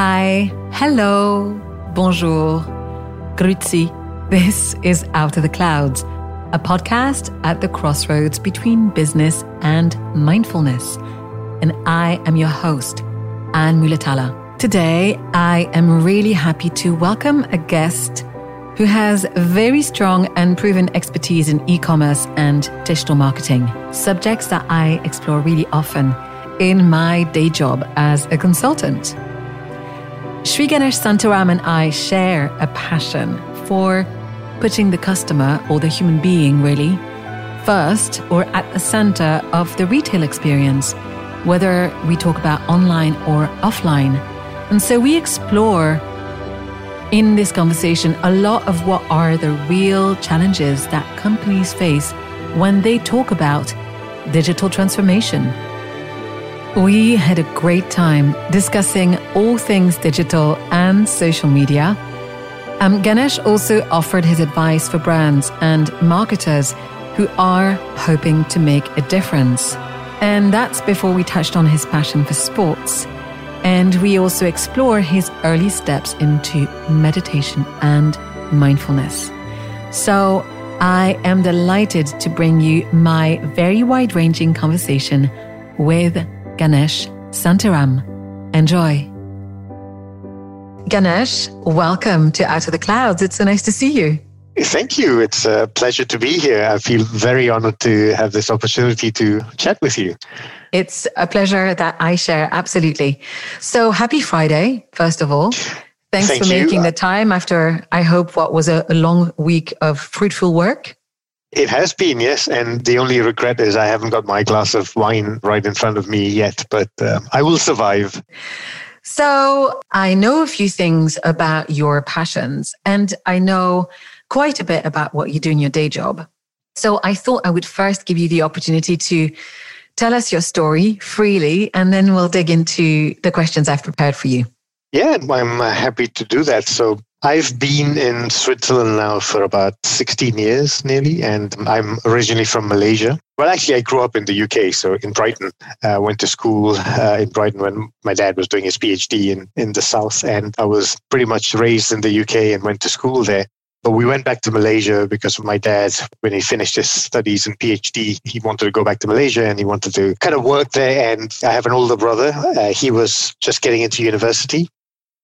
Hi, hello, bonjour, grüezi. This is Out of the Clouds, a podcast at the crossroads between business and mindfulness. And I am your host, Anne Mulatala. Today, I am really happy to welcome a guest who has very strong and proven expertise in e commerce and digital marketing, subjects that I explore really often in my day job as a consultant. Sri Ganesh Santaram and I share a passion for putting the customer or the human being really first or at the center of the retail experience, whether we talk about online or offline. And so we explore in this conversation a lot of what are the real challenges that companies face when they talk about digital transformation. We had a great time discussing all things digital and social media. Um, Ganesh also offered his advice for brands and marketers who are hoping to make a difference. And that's before we touched on his passion for sports. And we also explore his early steps into meditation and mindfulness. So I am delighted to bring you my very wide ranging conversation with Ganesh Santaram. Enjoy. Ganesh, welcome to Out of the Clouds. It's so nice to see you. Thank you. It's a pleasure to be here. I feel very honored to have this opportunity to chat with you. It's a pleasure that I share. Absolutely. So happy Friday, first of all. Thanks Thank for you. making the time after, I hope, what was a, a long week of fruitful work. It has been, yes. And the only regret is I haven't got my glass of wine right in front of me yet, but uh, I will survive. So I know a few things about your passions, and I know quite a bit about what you do in your day job. So I thought I would first give you the opportunity to tell us your story freely, and then we'll dig into the questions I've prepared for you. Yeah, I'm uh, happy to do that. So I've been in Switzerland now for about 16 years nearly, and I'm originally from Malaysia. Well, actually, I grew up in the UK, so in Brighton. I went to school uh, in Brighton when my dad was doing his PhD in, in the South, and I was pretty much raised in the UK and went to school there. But we went back to Malaysia because my dad, when he finished his studies and PhD, he wanted to go back to Malaysia and he wanted to kind of work there. And I have an older brother. Uh, he was just getting into university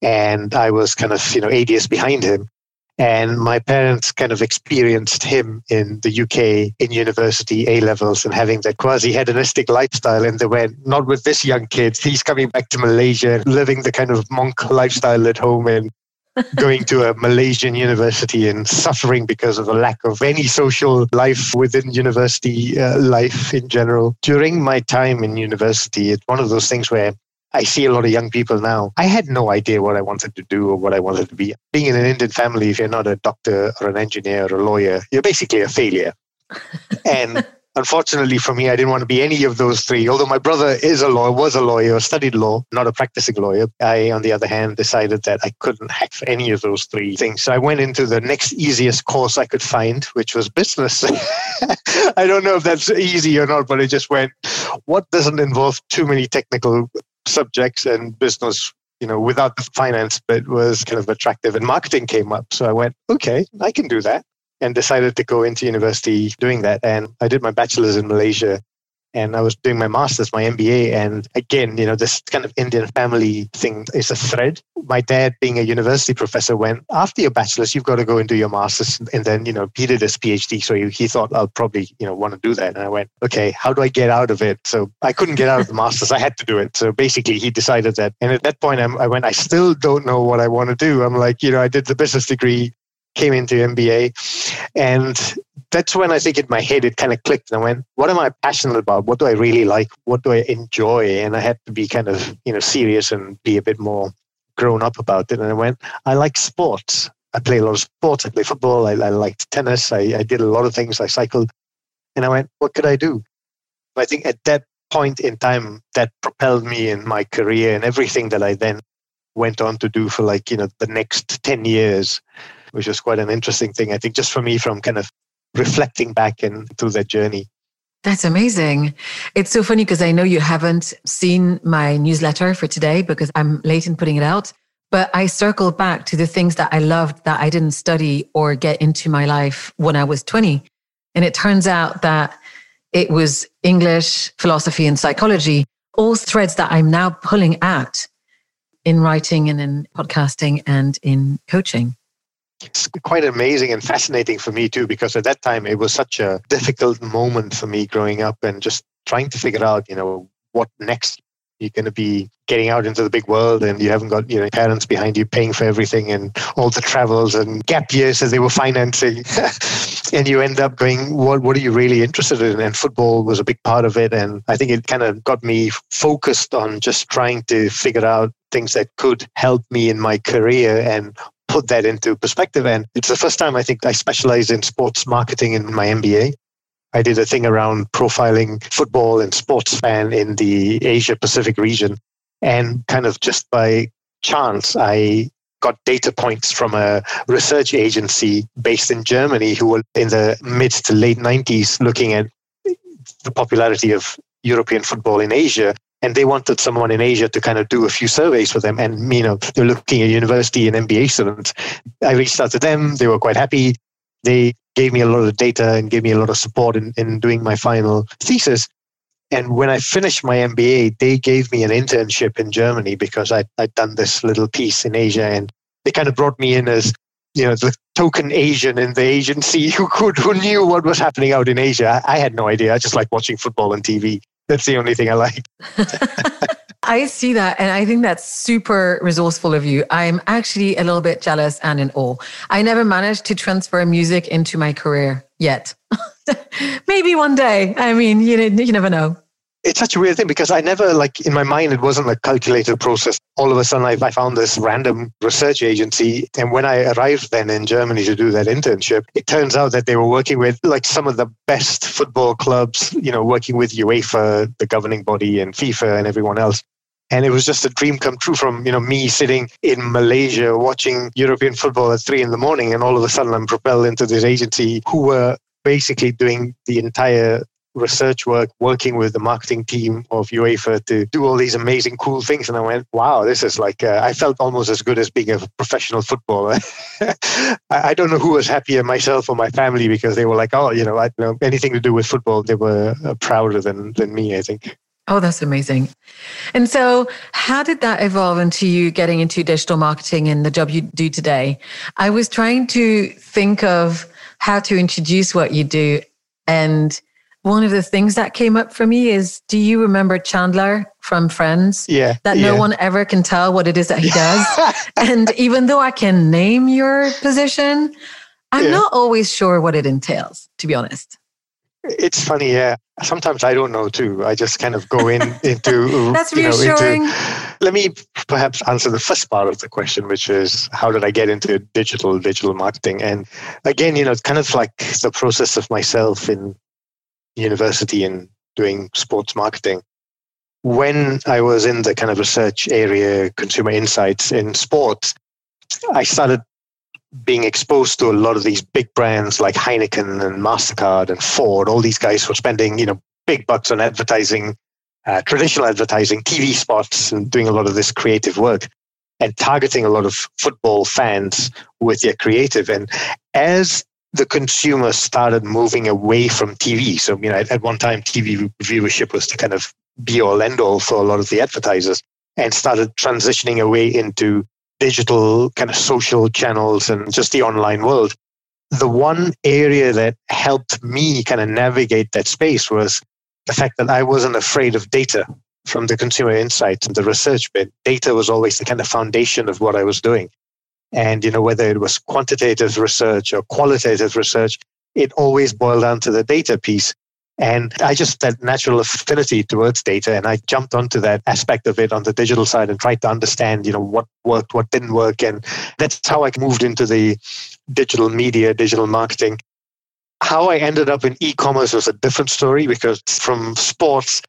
and I was kind of, you know, eight years behind him. And my parents kind of experienced him in the UK in university, A levels, and having that quasi hedonistic lifestyle. And they went, not with this young kid. He's coming back to Malaysia, living the kind of monk lifestyle at home and going to a Malaysian university and suffering because of a lack of any social life within university uh, life in general. During my time in university, it's one of those things where I see a lot of young people now. I had no idea what I wanted to do or what I wanted to be. Being in an Indian family, if you're not a doctor or an engineer or a lawyer, you're basically a failure. and unfortunately for me, I didn't want to be any of those three. Although my brother is a lawyer, was a lawyer, studied law, not a practicing lawyer. I, on the other hand, decided that I couldn't hack for any of those three things. So I went into the next easiest course I could find, which was business. I don't know if that's easy or not, but I just went, what doesn't involve too many technical subjects and business you know without the finance bit was kind of attractive and marketing came up. So i went okay i can do that and decided to go into university doing that. And i did my bachelor's in malaysia and I was doing my master's, my MBA. And again, you know, this kind of Indian family thing is a thread. My dad, being a university professor, went, after your bachelor's, you've got to go and do your master's. And then, you know, he did his PhD. So he, thought, I'll probably, you know, want to do that. And I went, okay, how do I get out of it? So I couldn't get out of the master's. I had to do it. So basically, he decided that. And at that point, I'm, I went, I still don't know what I want to do. I'm like, you know, I did the business degree came into MBA. And that's when I think in my head it kind of clicked and I went, what am I passionate about? What do I really like? What do I enjoy? And I had to be kind of, you know, serious and be a bit more grown up about it. And I went, I like sports. I play a lot of sports. I play football. I, I liked tennis. I, I did a lot of things. I cycled. And I went, what could I do? I think at that point in time, that propelled me in my career and everything that I then went on to do for like, you know, the next 10 years, which was quite an interesting thing. I think just for me from kind of reflecting back and through that journey. That's amazing. It's so funny because I know you haven't seen my newsletter for today because I'm late in putting it out. But I circled back to the things that I loved that I didn't study or get into my life when I was 20. And it turns out that it was English, philosophy, and psychology, all threads that I'm now pulling at in writing and in podcasting and in coaching. It's quite amazing and fascinating for me too, because at that time it was such a difficult moment for me growing up and just trying to figure out, you know, what next you're going to be getting out into the big world and you haven't got you know parents behind you paying for everything and all the travels and gap years as they were financing. And you end up going what what are you really interested in? And football was a big part of it. And i think it kind of got me focused on just trying to figure out things that could help me in my career and put that into perspective and it's the first time i think i specialized in sports marketing in my mba I did a thing around profiling football and sports fan in the Asia Pacific region. And kind of just by chance, I got data points from a research agency based in Germany who were in the mid to late 90s looking at the popularity of European football in Asia. And they wanted someone in Asia to kind of do a few surveys for them. And, you know, they're looking at university and MBA students. I reached out to them. They were quite happy. They gave me a lot of data and gave me a lot of support in, in doing my final thesis. And when I finished my MBA, they gave me an internship in Germany because I, I'd done this little piece in Asia. And they kind of brought me in as, you know, the token Asian in the agency who could, who knew what was happening out in Asia. I, I had no idea. I just like watching football on TV. That's the only thing I like. I see that. And I think that's super resourceful of you. I'm actually a little bit jealous and in awe. I never managed to transfer music into my career yet. Maybe one day. I mean, you, you never know. It's such a weird thing because I never, like, in my mind, it wasn't a calculated process. All of a sudden, I, I found this random research agency. And when I arrived then in Germany to do that internship, it turns out that they were working with, like, some of the best football clubs, you know, working with UEFA, the governing body, and FIFA and everyone else and it was just a dream come true from you know me sitting in Malaysia watching European football at three in the morning, and all of a sudden I'm propelled into this agency who were basically doing the entire research work, working with the marketing team of UEFA to do all these amazing, cool things. And I went, wow, this is like, uh, I felt almost as good as being a professional footballer. I don't know who was happier, myself or my family, because they were like, oh, you know, I, you know anything to do with football, they were uh, prouder than, than me, I think. Oh, that's amazing. And so, how did that evolve into you getting into digital marketing and the job you do today? I was trying to think of how to introduce what you do. And one of the things that came up for me is do you remember Chandler from Friends? Yeah. That yeah. no one ever can tell what it is that he does. and even though I can name your position, I'm yeah. not always sure what it entails, to be honest. It's funny, yeah. Sometimes I don't know too. I just kind of go in into. That's reassuring. Know, into, let me perhaps answer the first part of the question, which is how did I get into digital digital marketing? And again, you know, it's kind of like the process of myself in university and doing sports marketing. When I was in the kind of research area, consumer insights in sports, I started being exposed to a lot of these big brands like Heineken and Mastercard and Ford, all these guys were spending you know big bucks on advertising, uh, traditional advertising, TV spots, and doing a lot of this creative work and targeting a lot of football fans with their creative. And as the consumer started moving away from TV, so you know at, at one time TV viewership was the kind of be all end all for a lot of the advertisers, and started transitioning away into digital kind of social channels and just the online world. The one area that helped me kind of navigate that space was the fact that I wasn't afraid of data from the consumer insights and the research bit. Data was always the kind of foundation of what I was doing. And, you know, whether it was quantitative research or qualitative research, it always boiled down to the data piece. And I just had natural affinity towards data and I jumped onto that aspect of it on the digital side and tried to understand, you know, what worked, what didn't work. And that's how I moved into the digital media, digital marketing. How I ended up in e-commerce was a different story because from sports,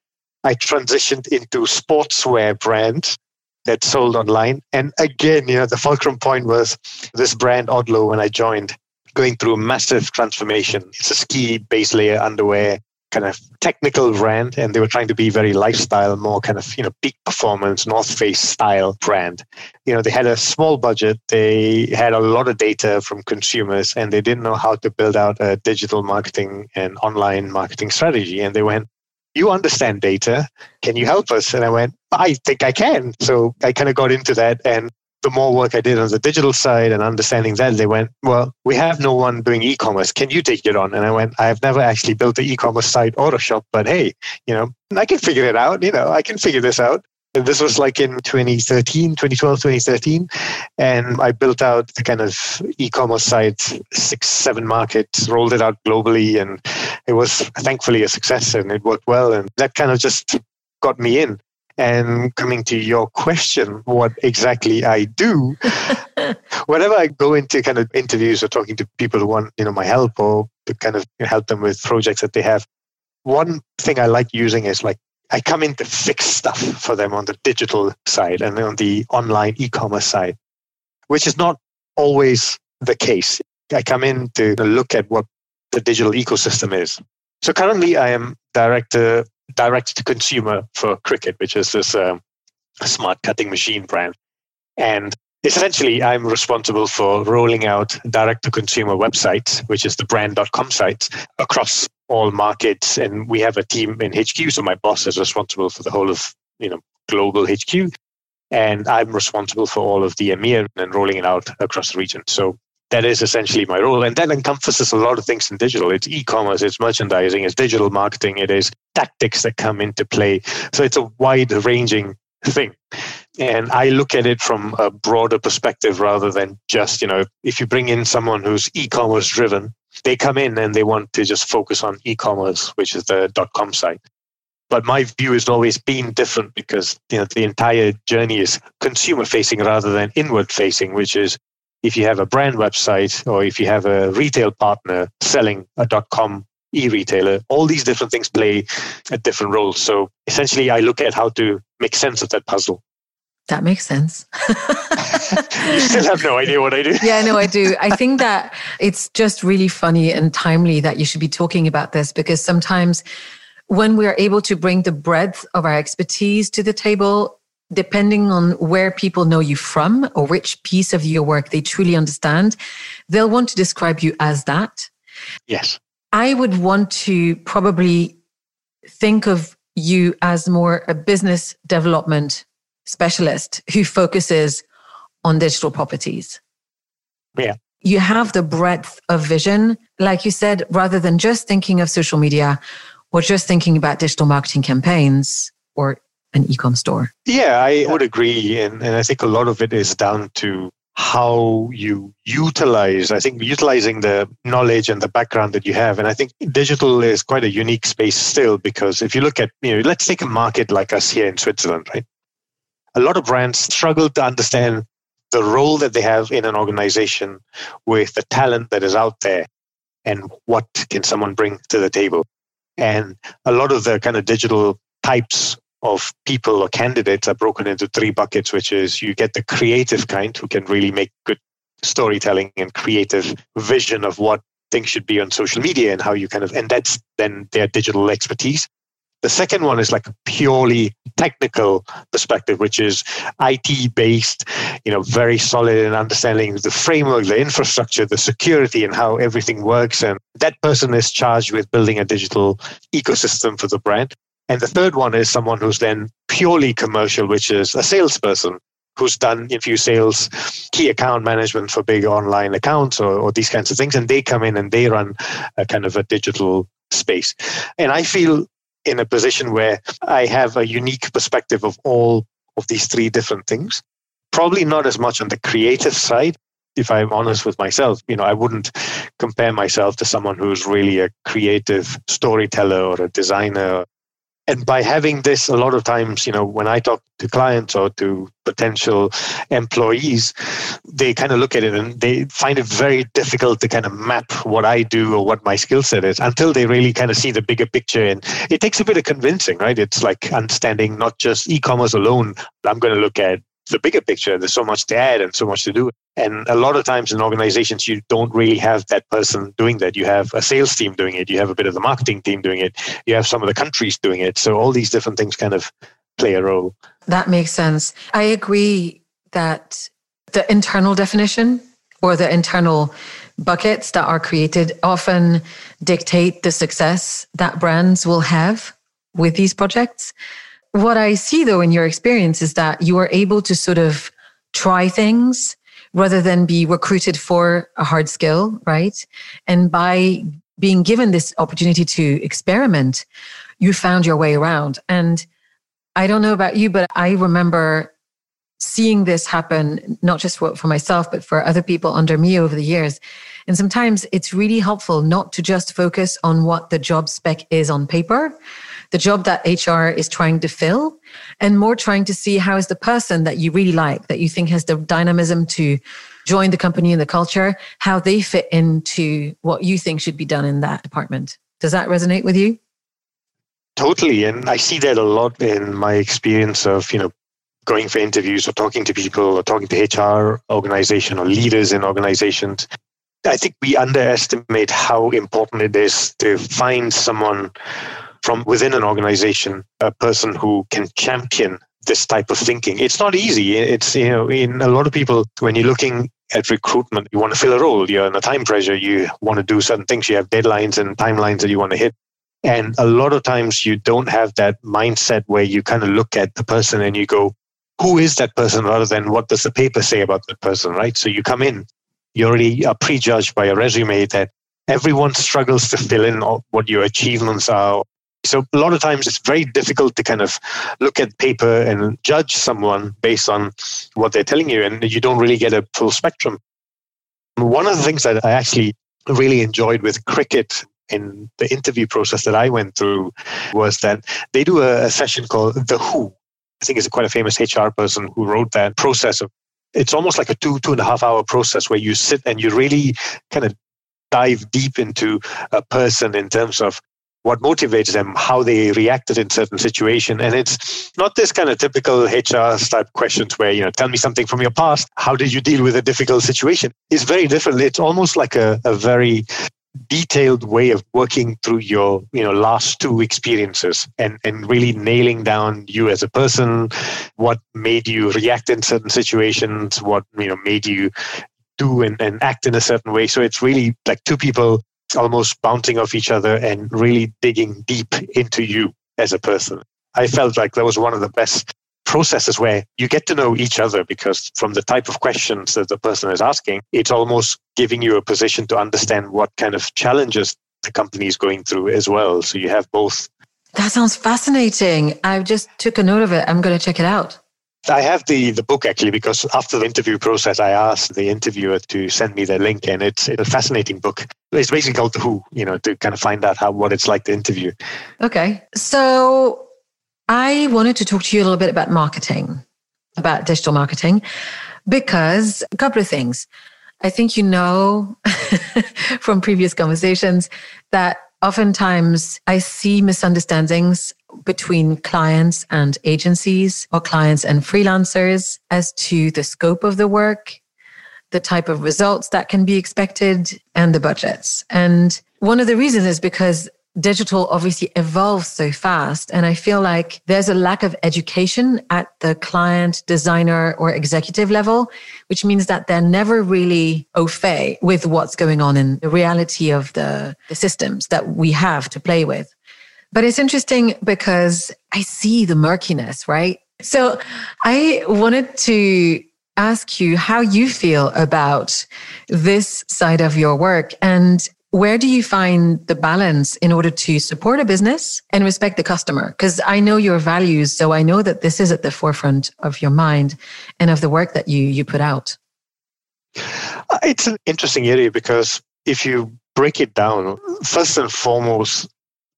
I transitioned into sportswear brands that sold online. And again, you know, the fulcrum point was this brand Odlo when I joined going through a massive transformation. It's a ski base layer underwear kind of technical brand and they were trying to be very lifestyle, more kind of, you know, peak performance, North Face style brand. You know, they had a small budget, they had a lot of data from consumers and they didn't know how to build out a digital marketing and online marketing strategy. And they went, you understand data. Can you help us? And I went, I think I can. So I kind of got into that. And the more work I did on the digital side and understanding that, they went, Well, we have no one doing e commerce. Can you take it on? And I went, I've never actually built an e commerce site or a shop, but hey, you know, I can figure it out. You know, I can figure this out. This was like in 2013, 2012, 2013. And I built out the kind of e commerce site, six, seven markets, rolled it out globally. And it was thankfully a success and it worked well. And that kind of just got me in. And coming to your question, what exactly I do, whenever I go into kind of interviews or talking to people who want, you know, my help or to kind of help them with projects that they have, one thing I like using is like I come in to fix stuff for them on the digital side and on the online e-commerce side, which is not always the case. I come in to look at what the digital ecosystem is. So currently I am director direct to consumer for Cricut, which is this um, smart cutting machine brand. And essentially I'm responsible for rolling out direct to consumer websites, which is the brand.com sites across all markets. And we have a team in HQ. So my boss is responsible for the whole of, you know, global HQ. And I'm responsible for all of the EMEA and rolling it out across the region. So that is essentially my role. And that encompasses a lot of things in digital. It's e-commerce, it's merchandising, it's digital marketing, it is tactics that come into play. So it's a wide ranging thing. And I look at it from a broader perspective rather than just, you know, if you bring in someone who's e-commerce driven, they come in and they want to just focus on e-commerce, which is the .com site. But my view has always been different because you know the entire journey is consumer facing rather than inward facing, which is if you have a brand website or if you have a retail partner selling a .com e-retailer, all these different things play a different role. So essentially, I look at how to make sense of that puzzle. That makes sense. you still have no idea what I do. yeah, no, I do. I think that it's just really funny and timely that you should be talking about this because sometimes when we are able to bring the breadth of our expertise to the table, depending on where people know you from or which piece of your work they truly understand, they'll want to describe you as that. Yes. I would want to probably think of you as more a business development specialist who focuses on digital properties. Yeah. You have the breadth of vision, like you said, rather than just thinking of social media or just thinking about digital marketing campaigns or an ecom store. Yeah, I would agree. And, and I think a lot of it is down to how you utilize i think utilizing the knowledge and the background that you have and i think digital is quite a unique space still because if you look at you know let's take a market like us here in switzerland right a lot of brands struggle to understand the role that they have in an organization with the talent that is out there and what can someone bring to the table and a lot of the kind of digital types of people or candidates are broken into three buckets, which is you get the creative kind who can really make good storytelling and creative vision of what things should be on social media and how you kind of, and that's then their digital expertise. The second one is like a purely technical perspective, which is IT based, you know, very solid in understanding the framework, the infrastructure, the security, and how everything works. And that person is charged with building a digital ecosystem for the brand. And the third one is someone who's then purely commercial, which is a salesperson who's done a few sales, key account management for big online accounts or, or these kinds of things. And they come in and they run a kind of a digital space. And I feel in a position where I have a unique perspective of all of these three different things. Probably not as much on the creative side. If I'm honest with myself, you know, I wouldn't compare myself to someone who's really a creative storyteller or a designer and by having this a lot of times you know when i talk to clients or to potential employees they kind of look at it and they find it very difficult to kind of map what i do or what my skill set is until they really kind of see the bigger picture. And it takes a bit of convincing right? It's like understanding not just e-commerce alone i'm going to look at the bigger picture. There's so much to add and so much to do. And a lot of times in organizations, you don't really have that person doing that. You have a sales team doing it. You have a bit of the marketing team doing it. You have some of the countries doing it. So all these different things kind of play a role. That makes sense. I agree that the internal definition or the internal buckets that are created often dictate the success that brands will have with these projects. What I see though in your experience is that you are able to sort of try things rather than be recruited for a hard skill, right? And by being given this opportunity to experiment, you found your way around. And I don't know about you, but I remember seeing this happen, not just for, for myself, but for other people under me over the years. And sometimes it's really helpful not to just focus on what the job spec is on paper, the job that HR is trying to fill, and more trying to see how is the person that you really like, that you think has the dynamism to join the company and the culture, how they fit into what you think should be done in that department. Does that resonate with you? Totally. And I see that a lot in my experience of, you know, going for interviews or talking to people or talking to HR organization or leaders in organizations. I think we underestimate how important it is to find someone from within an organization, a person who can champion this type of thinking. It's not easy. It's, you know, in a lot of people, when you're looking at recruitment, you want to fill a role, you're in a time pressure, you want to do certain things, you have deadlines and timelines that you want to hit. And a lot of times you don't have that mindset where you kind of look at the person and you go, who is that person rather than what does the paper say about that person, right? So you come in, you already are prejudged by a resume that everyone struggles to fill in what your achievements are. So a lot of times it's very difficult to kind of look at paper and judge someone based on what they're telling you, and you don't really get a full spectrum. One of the things that I actually really enjoyed with Cricut in the interview process that I went through was that they do a, a session called The Who, I think it's quite a famous HR person who wrote that process of it's almost like a two, two and a half hour process where you sit and you really kind of dive deep into a person in terms of what motivates them, how they reacted in certain situation. And it's not this kind of typical HR type questions where, you know, tell me something from your past. How did you deal with a difficult situation? It's very different. It's almost like a, a very detailed way of working through your you know last two experiences and and really nailing down you as a person what made you react in certain situations what you know made you do and, and act in a certain way so it's really like two people almost bouncing off each other and really digging deep into you as a person i felt like that was one of the best processes where you get to know each other because from the type of questions that the person is asking, it's almost giving you a position to understand what kind of challenges the company is going through as well. So you have both. That sounds fascinating. I just took a note of it. I'm going to check it out. I have the, the book actually because after the interview process, I asked the interviewer to send me the link, and it's, it's a fascinating book. It's basically called The Who, you know, to kind of find out how what it's like to interview. Okay, so I wanted to talk to you a little bit about marketing, about digital marketing, because a couple of things. I think you know from previous conversations that oftentimes I see misunderstandings between clients and agencies or clients and freelancers as to the scope of the work, the type of results that can be expected, and the budgets. And one of the reasons is because digital obviously evolves so fast. And I feel like there's a lack of education at the client, designer, or executive level, which means that they're never really au fait with what's going on in the reality of the, the systems that we have to play with. But it's interesting because I see the murkiness, right? So I wanted to ask you how you feel about this side of your work and where do you find the balance in order to support a business and respect the customer? Because I know your values, so I know that this is at the forefront of your mind and of the work that you you put out. Uh, it's an interesting area because if you break it down, first and foremost,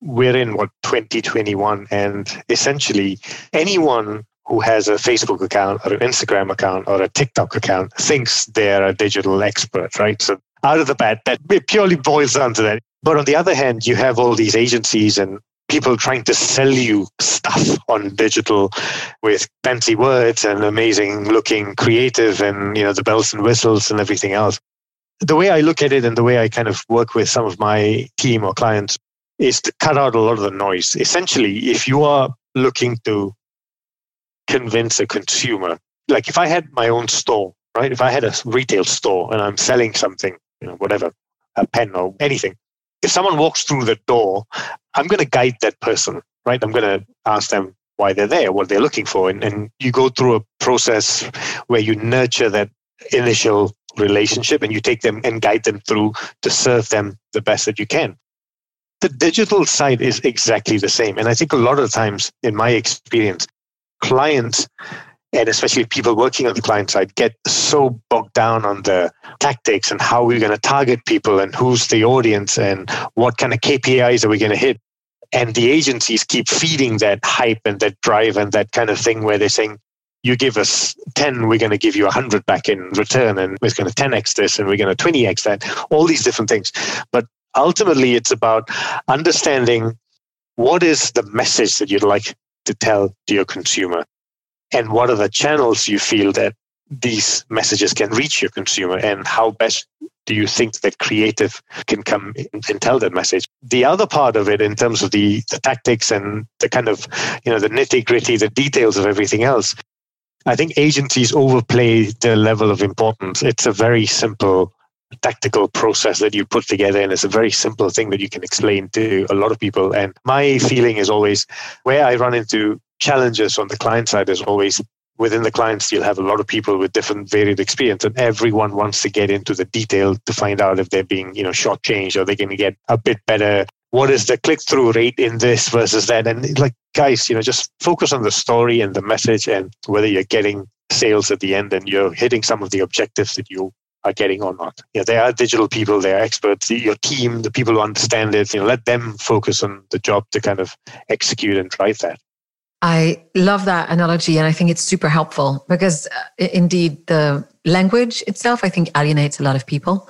we're in what 2021, and essentially anyone who has a Facebook account or an Instagram account or a TikTok account thinks they're a digital expert, right? So out of the bat, that purely boils down to that. But on the other hand, you have all these agencies and people trying to sell you stuff on digital with fancy words and amazing looking creative and you know the bells and whistles and everything else the way i look at it and the way i kind of work with some of my team or clients is to cut out a lot of the noise essentially if you are looking to convince a consumer like if i had my own store right if i had a retail store and i'm selling something you know whatever a pen or anything if someone walks through the door, I'm going to guide that person, right? I'm going to ask them why they're there, what they're looking for. And, and you go through a process where you nurture that initial relationship and you take them and guide them through to serve them the best that you can. The digital side is exactly the same. And I think a lot of times, in my experience, clients and especially people working on the client side get so bogged down on the tactics and how we're going to target people and who's the audience and what kind of KPIs are we going to hit. And the agencies keep feeding that hype and that drive and that kind of thing where they're saying, you give us 10, we're going to give you 100 back in return, and we're going to 10x this, and we're going to 20x that, all these different things. But ultimately, it's about understanding what is the message that you'd like to tell to your consumer and what are the channels you feel that these messages can reach your consumer and how best do you think that creative can come and tell that message. The other part of it in terms of the, the tactics and the kind of you know the nitty gritty the details of everything else i think agencies overplay the level of importance. It's a very simple tactical process that you put together and it's a very simple thing that you can explain to a lot of people. And my feeling is always where i run into challenges on the client side is always within the clients you'll have a lot of people with different varied experience and everyone wants to get into the detail to find out if they're being you know shortchanged or they're going to get a bit better. What is the click-through rate in this versus that? And like guys you know just focus on the story and the message and whether you're getting sales at the end and you're hitting some of the objectives that you are getting or not. Yeah, they are digital people, they are experts. Your team, the people who understand it, you know, let them focus on the job to kind of execute and drive that. I love that analogy. And I think it's super helpful because uh, indeed the language itself, I think alienates a lot of people.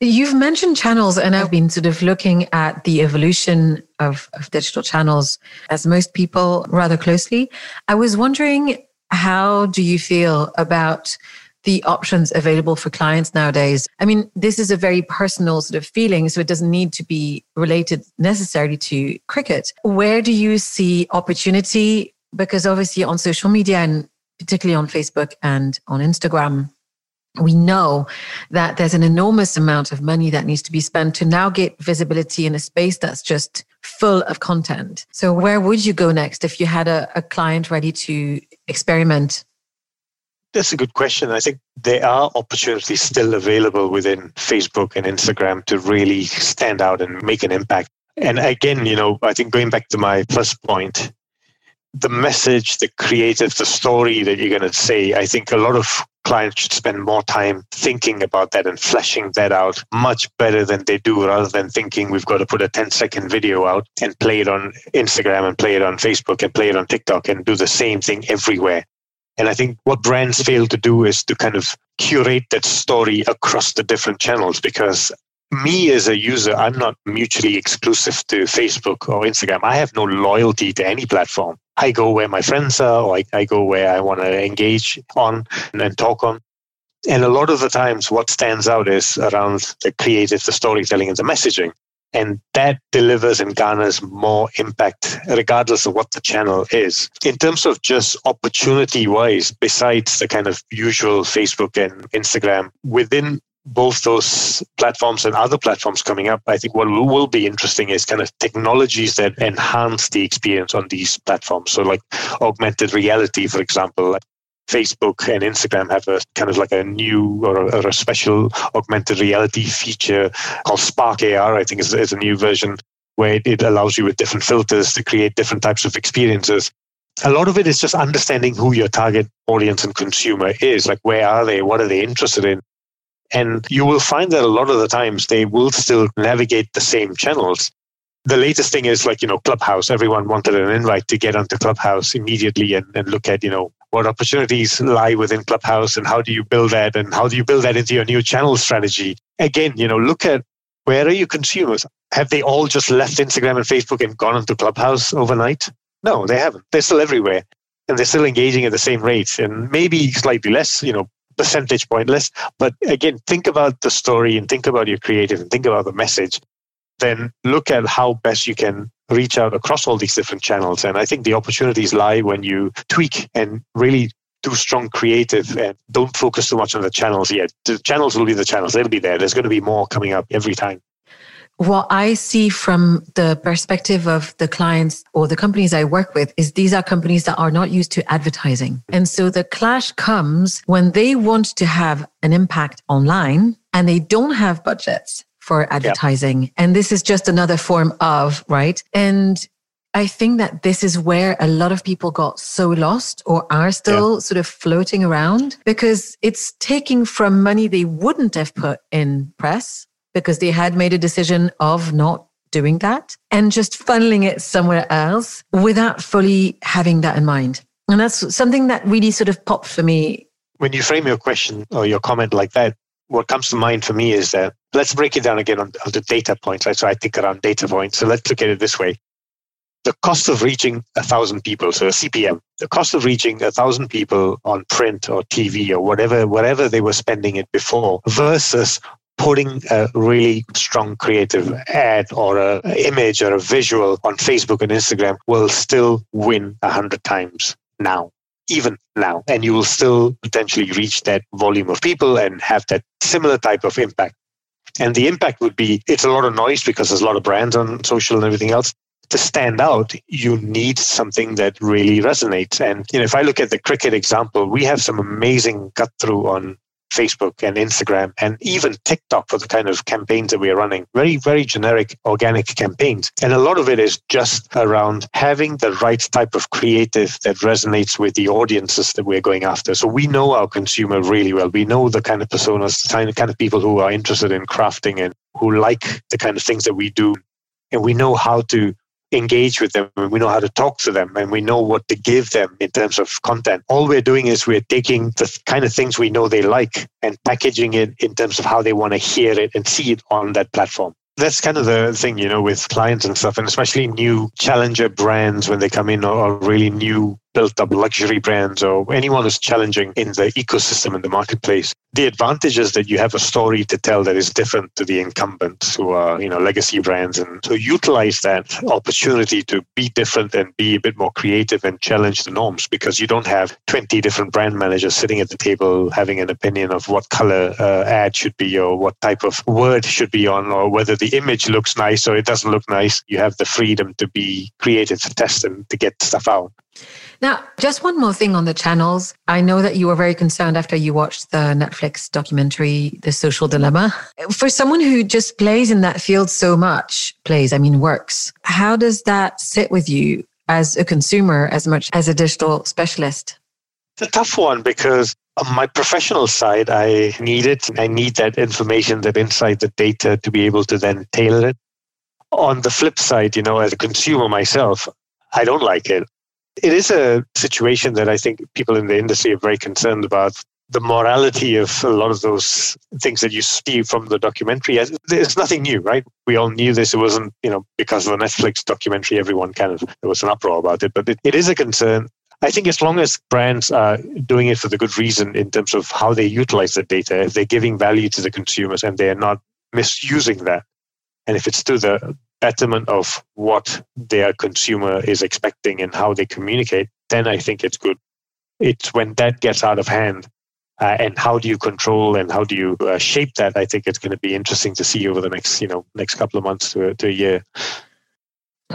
You've mentioned channels, and I've been sort of looking at the evolution of, of digital channels as most people rather closely. I was wondering, how do you feel about the options available for clients nowadays. I mean, this is a very personal sort of feeling, so it doesn't need to be related necessarily to Cricut. Where do you see opportunity? Because obviously on social media and particularly on Facebook and on Instagram, we know that there's an enormous amount of money that needs to be spent to now get visibility in a space that's just full of content. So, where would you go next if you had a, a client ready to experiment that's a good question. I think there are opportunities still available within Facebook and Instagram to really stand out and make an impact. And again, you know, I think going back to my first point, the message, the creative, the story that you're going to say, I think a lot of clients should spend more time thinking about that and fleshing that out much better than they do rather than thinking we've got to put a 10 second video out and play it on Instagram and play it on Facebook and play it on TikTok and do the same thing everywhere. And I think what brands fail to do is to kind of curate that story across the different channels because me as a user, I'm not mutually exclusive to Facebook or Instagram. I have no loyalty to any platform. I go where my friends are, or I, I go where I want to engage on and talk on. And a lot of the times, what stands out is around the creative, the storytelling, and the messaging. And that delivers and garners more impact, regardless of what the channel is. In terms of just opportunity wise, besides the kind of usual Facebook and Instagram, within both those platforms and other platforms coming up, I think what will be interesting is kind of technologies that enhance the experience on these platforms. So, like augmented reality, for example, Facebook and Instagram have a kind of like a new or a, or a special augmented reality feature called Spark AR. I think is, is a new version where it allows you with different filters to create different types of experiences. A lot of it is just understanding who your target audience and consumer is. Like, where are they? What are they interested in? And you will find that a lot of the times they will still navigate the same channels. The latest thing is like, you know, Clubhouse. Everyone wanted an invite to get onto Clubhouse immediately and, and look at, you know, what opportunities lie within Clubhouse and how do you build that and how do you build that into your new channel strategy? Again, you know, look at Where are your consumers? Have they all just left Instagram and Facebook and gone into Clubhouse overnight? No, they haven't. They're still everywhere and they're still engaging at the same rate and maybe slightly less, you know, percentage point less. But again, think about the story and think about your creative and think about the message. Then look at how best you can reach out across all these different channels. And I think the opportunities lie when you tweak and really do strong creative and don't focus too much on the channels yet. The channels will be the channels, they'll be there. There's going to be more coming up every time. What I see from the perspective of the clients or the companies I work with is these are companies that are not used to advertising. And so the clash comes when they want to have an impact online and they don't have budgets for advertising. Yep. And this is just another form of, right? And I think that this is where a lot of people got so lost or are still sort of floating around because it's taking from money they wouldn't have put in press because they had made a decision of not doing that and just funneling it somewhere else without fully having that in mind. And that's something that really sort of popped for me. When you frame your question or your comment like that, what comes to mind for me is that let's break it down again on, on the data points. Right? So I think around data points. So let's look at it this way. The cost of reaching a thousand people, so a CPM, the cost of reaching a thousand people on print or TV or whatever, whatever they were spending it before versus putting a really strong creative ad or a image or a visual on Facebook and Instagram will still win a hundred times now even now. And you will still potentially reach that volume of people and have that similar type of impact. And the impact would be it's a lot of noise because there's a lot of brands on social and everything else. To stand out, you need something that really resonates. And you know, if I look at the Cricut example, we have some amazing cut through on Facebook and Instagram and even TikTok for the kind of campaigns that we are running. Very, very generic organic campaigns. And a lot of it is just around having the right type of creative that resonates with the audiences that we're going after. So we know our consumer really well. We know the kind of personas, the kind of people who are interested in crafting and who like the kind of things that we do. And we know how to engage with them and we know how to talk to them and we know what to give them in terms of content. All we're doing is we're taking the kind of things we know they like and packaging it in terms of how they want to hear it and see it on that platform that's kind of the thing, you know, with clients and stuff, and especially new challenger brands when they come in or, really new built up luxury brands or anyone who's challenging in the ecosystem in the marketplace. The advantage is that you have a story to tell that is different to the incumbents who are, you know, legacy brands. And so utilize that opportunity to be different and be a bit more creative and challenge the norms because you don't have 20 different brand managers sitting at the table having an opinion of what color uh, ad should be or what type of word should be on or whether the image looks nice or it doesn't look nice. You have the freedom to be creative, to test and to get stuff out. Now, just one more thing on the channels. I know that you were very concerned after you watched the Netflix documentary, The Social Dilemma. For someone who just plays in that field so much, plays, I mean, works, how does that sit with you as a consumer as much as a digital specialist? It's a tough one because on my professional side, I need it. I need that information, that insight, the data to be able to then tailor it. On the flip side, you know, as a consumer myself, I don't like it it is a situation that I think people in the industry are very concerned about. The morality of a lot of those things that you see from the documentary, there's nothing new, right? We all knew this. It wasn't, you know, because of the Netflix documentary, everyone kind of, there was an uproar about it, but it, it is a concern. I think as long as brands are doing it for the good reason in terms of how they utilize the data, if they're giving value to the consumers and they're not misusing that, and if it's to the betterment of what their consumer is expecting and how they communicate, then I think it's good. It's when that gets out of hand uh, and how do you control and how do you uh, shape that? I think it's going to be interesting to see over the next, you know, next couple of months to, to a year.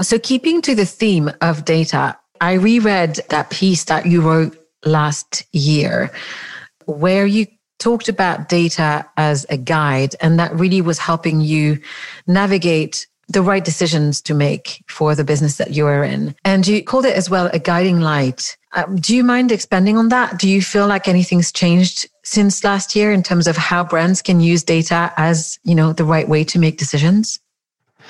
So, keeping to the theme of data, I reread that piece that you wrote last year where you talked about data as a guide, and that really was helping you navigate the right decisions to make for the business that you are in. And you called it as well a guiding light. Um, do you mind expanding on that? Do you feel like anything's changed since last year in terms of how brands can use data as, you know, the right way to make decisions?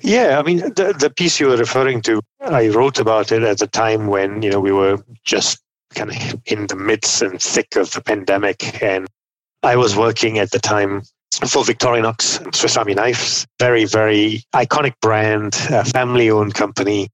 Yeah, I mean, the, the piece you were referring to, I wrote about it at a time when, you know, we were just kind of in the midst and thick of the pandemic. And I was working at the time for Victorinox, Swiss Army knives. Very, very iconic brand, family owned company.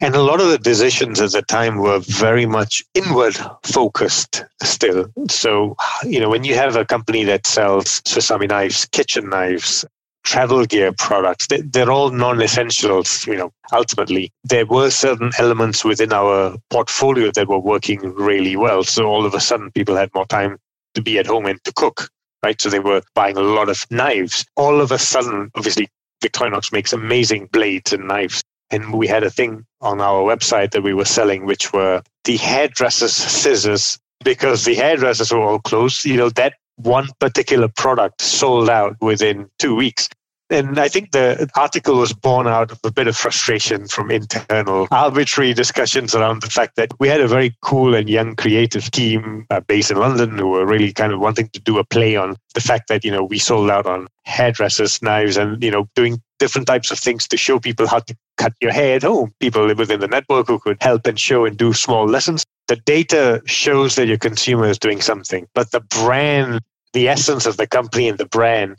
And a lot of the decisions at the time were very much inward focused still. So, you know, when you have a company that sells Swiss Army knives, kitchen knives, travel gear products, they, are all non essentials, you know, ultimately. There were certain elements within our portfolio that were working really well. So all of a sudden, people had more time to be at home and to cook, right? So they were buying a lot of knives. All of a sudden, obviously, Victorinox makes amazing blades and knives. And we had a thing on our website that we were selling, which were the hairdresser's scissors, because the hairdressers were all closed. You know, that one particular product sold out within two weeks. And I think the article was born out of a bit of frustration from internal arbitrary discussions around the fact that we had a very cool and young creative team uh, based in London who were really kind of wanting to do a play on the fact that, you know, we sold out on hairdressers' knives and, you know, doing different types of things to show people how to cut your hair at home. People within the network who could help and show and do small lessons. The data shows that your consumer is doing something, but the brand the essence of the company and the brand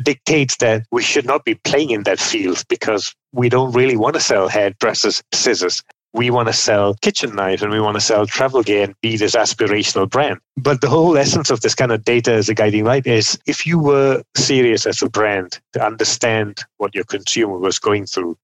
dictates that we should not be playing in that field because we don't really want to sell hairdressers scissors we want to sell kitchen knives and we want to sell travel gear and be this aspirational brand. But the whole essence of this kind of data as a guiding light is if you were serious as a brand to understand what your consumer was going through,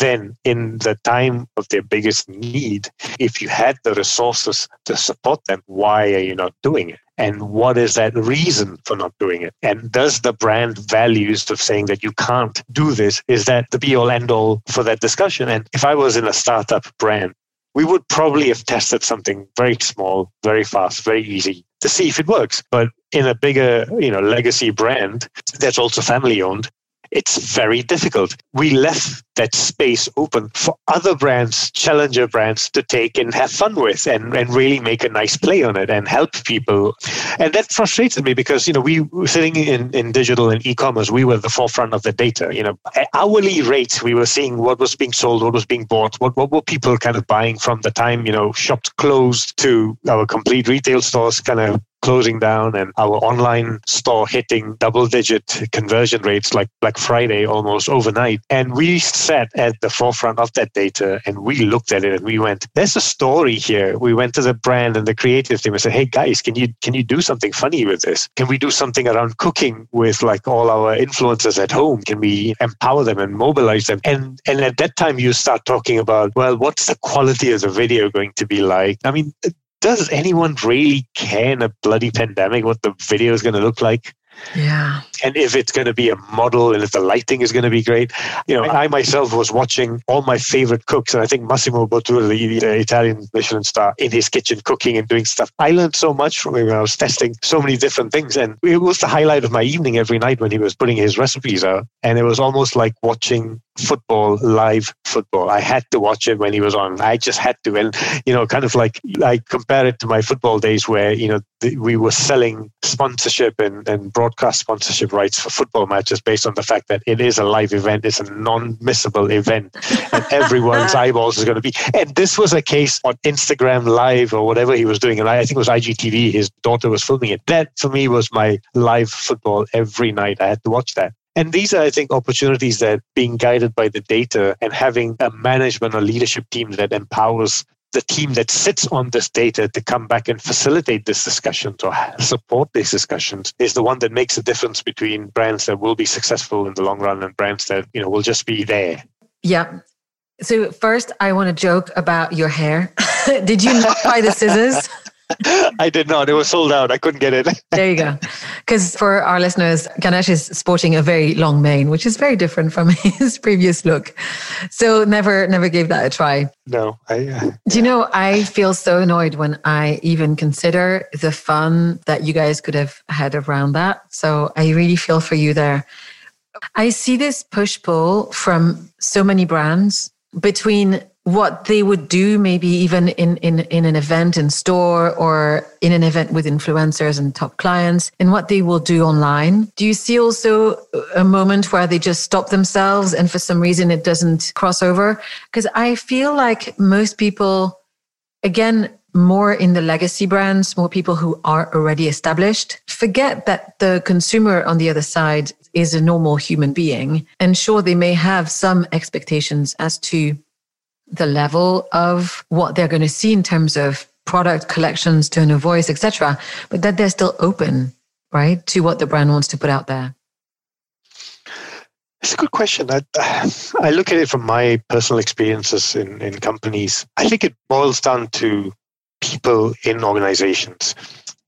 then in the time of their biggest need, if you had the resources to support them, why are you not doing it? And what is that reason for not doing it? And does the brand values of saying that you can't do this, is that the be all end all for that discussion? And if I was in a startup brand, we would probably have tested something very small, very fast, very easy to see if it works. But in a bigger, you know, legacy brand that's also family owned, it's very difficult. We left that space open for other brands, challenger brands, to take and have fun with and, and really make a nice play on it and help people. And that frustrated me because, you know, we sitting in, in digital and e-commerce, we were the forefront of the data. You know, hourly rates, we were seeing what was being sold, what was being bought, what, what were people kind of buying from the time, you know, shops closed to our complete retail stores kind of closing down and our online store hitting double digit conversion rates like Black Friday almost overnight. And we sat at the forefront of that data and we looked at it and we went, there's a story here. We went to the brand and the creative team and said, hey guys, can you can you do something funny with this? Can we do something around cooking with like all our influencers at home? Can we empower them and mobilize them? And and at that time you start talking about, well, what's the quality of the video going to be like? I mean, does anyone really care in a bloody pandemic what the video is going to look like? Yeah. And if it's going to be a model and if the lighting is going to be great. You know, I myself was watching all my favorite cooks, and I think Massimo Bottura, the, the Italian Michelin star, in his kitchen cooking and doing stuff. I learned so much from him when I was testing so many different things. And it was the highlight of my evening every night when he was putting his recipes out. And it was almost like watching football, live football. I had to watch it when he was on. I just had to. And, you know, kind of like I compare it to my football days where, you know, we were selling sponsorship and, and broadcast sponsorship rights for football matches based on the fact that it is a live event, it's a non missable event, and everyone's eyeballs is going to be. And this was a case on Instagram Live or whatever he was doing. And I, I think it was IGTV, his daughter was filming it. That for me was my live football every night. I had to watch that. And these are, I think, opportunities that being guided by the data and having a management or leadership team that empowers the team that sits on this data to come back and facilitate this discussion or support these discussions is the one that makes a difference between brands that will be successful in the long run and brands that you know will just be there. Yeah. So first i want to joke about your hair. Did you not buy the scissors I did not. It was sold out. I couldn't get it. there you go. Because for our listeners, Ganesh is sporting a very long mane, which is very different from his previous look. So never, never gave that a try. No, I. Uh, Do you know? I feel so annoyed when I even consider the fun that you guys could have had around that. So I really feel for you there. I see this push pull from so many brands between what they would do maybe even in, in, in an event in store or in an event with influencers and top clients and what they will do online. Do you see also a moment where they just stop themselves and for some reason it doesn't cross over? Because I feel like most people, again, more in the legacy brands, more people who are already established. Forget that the consumer on the other side is a normal human being. And sure, they may have some expectations as to the level of what they're going to see in terms of product collections, tone of voice, etc., but that they're still open, right, to what the brand wants to put out there. It's a good question. I, I look at it from my personal experiences in, in companies. I think it boils down to people in organizations.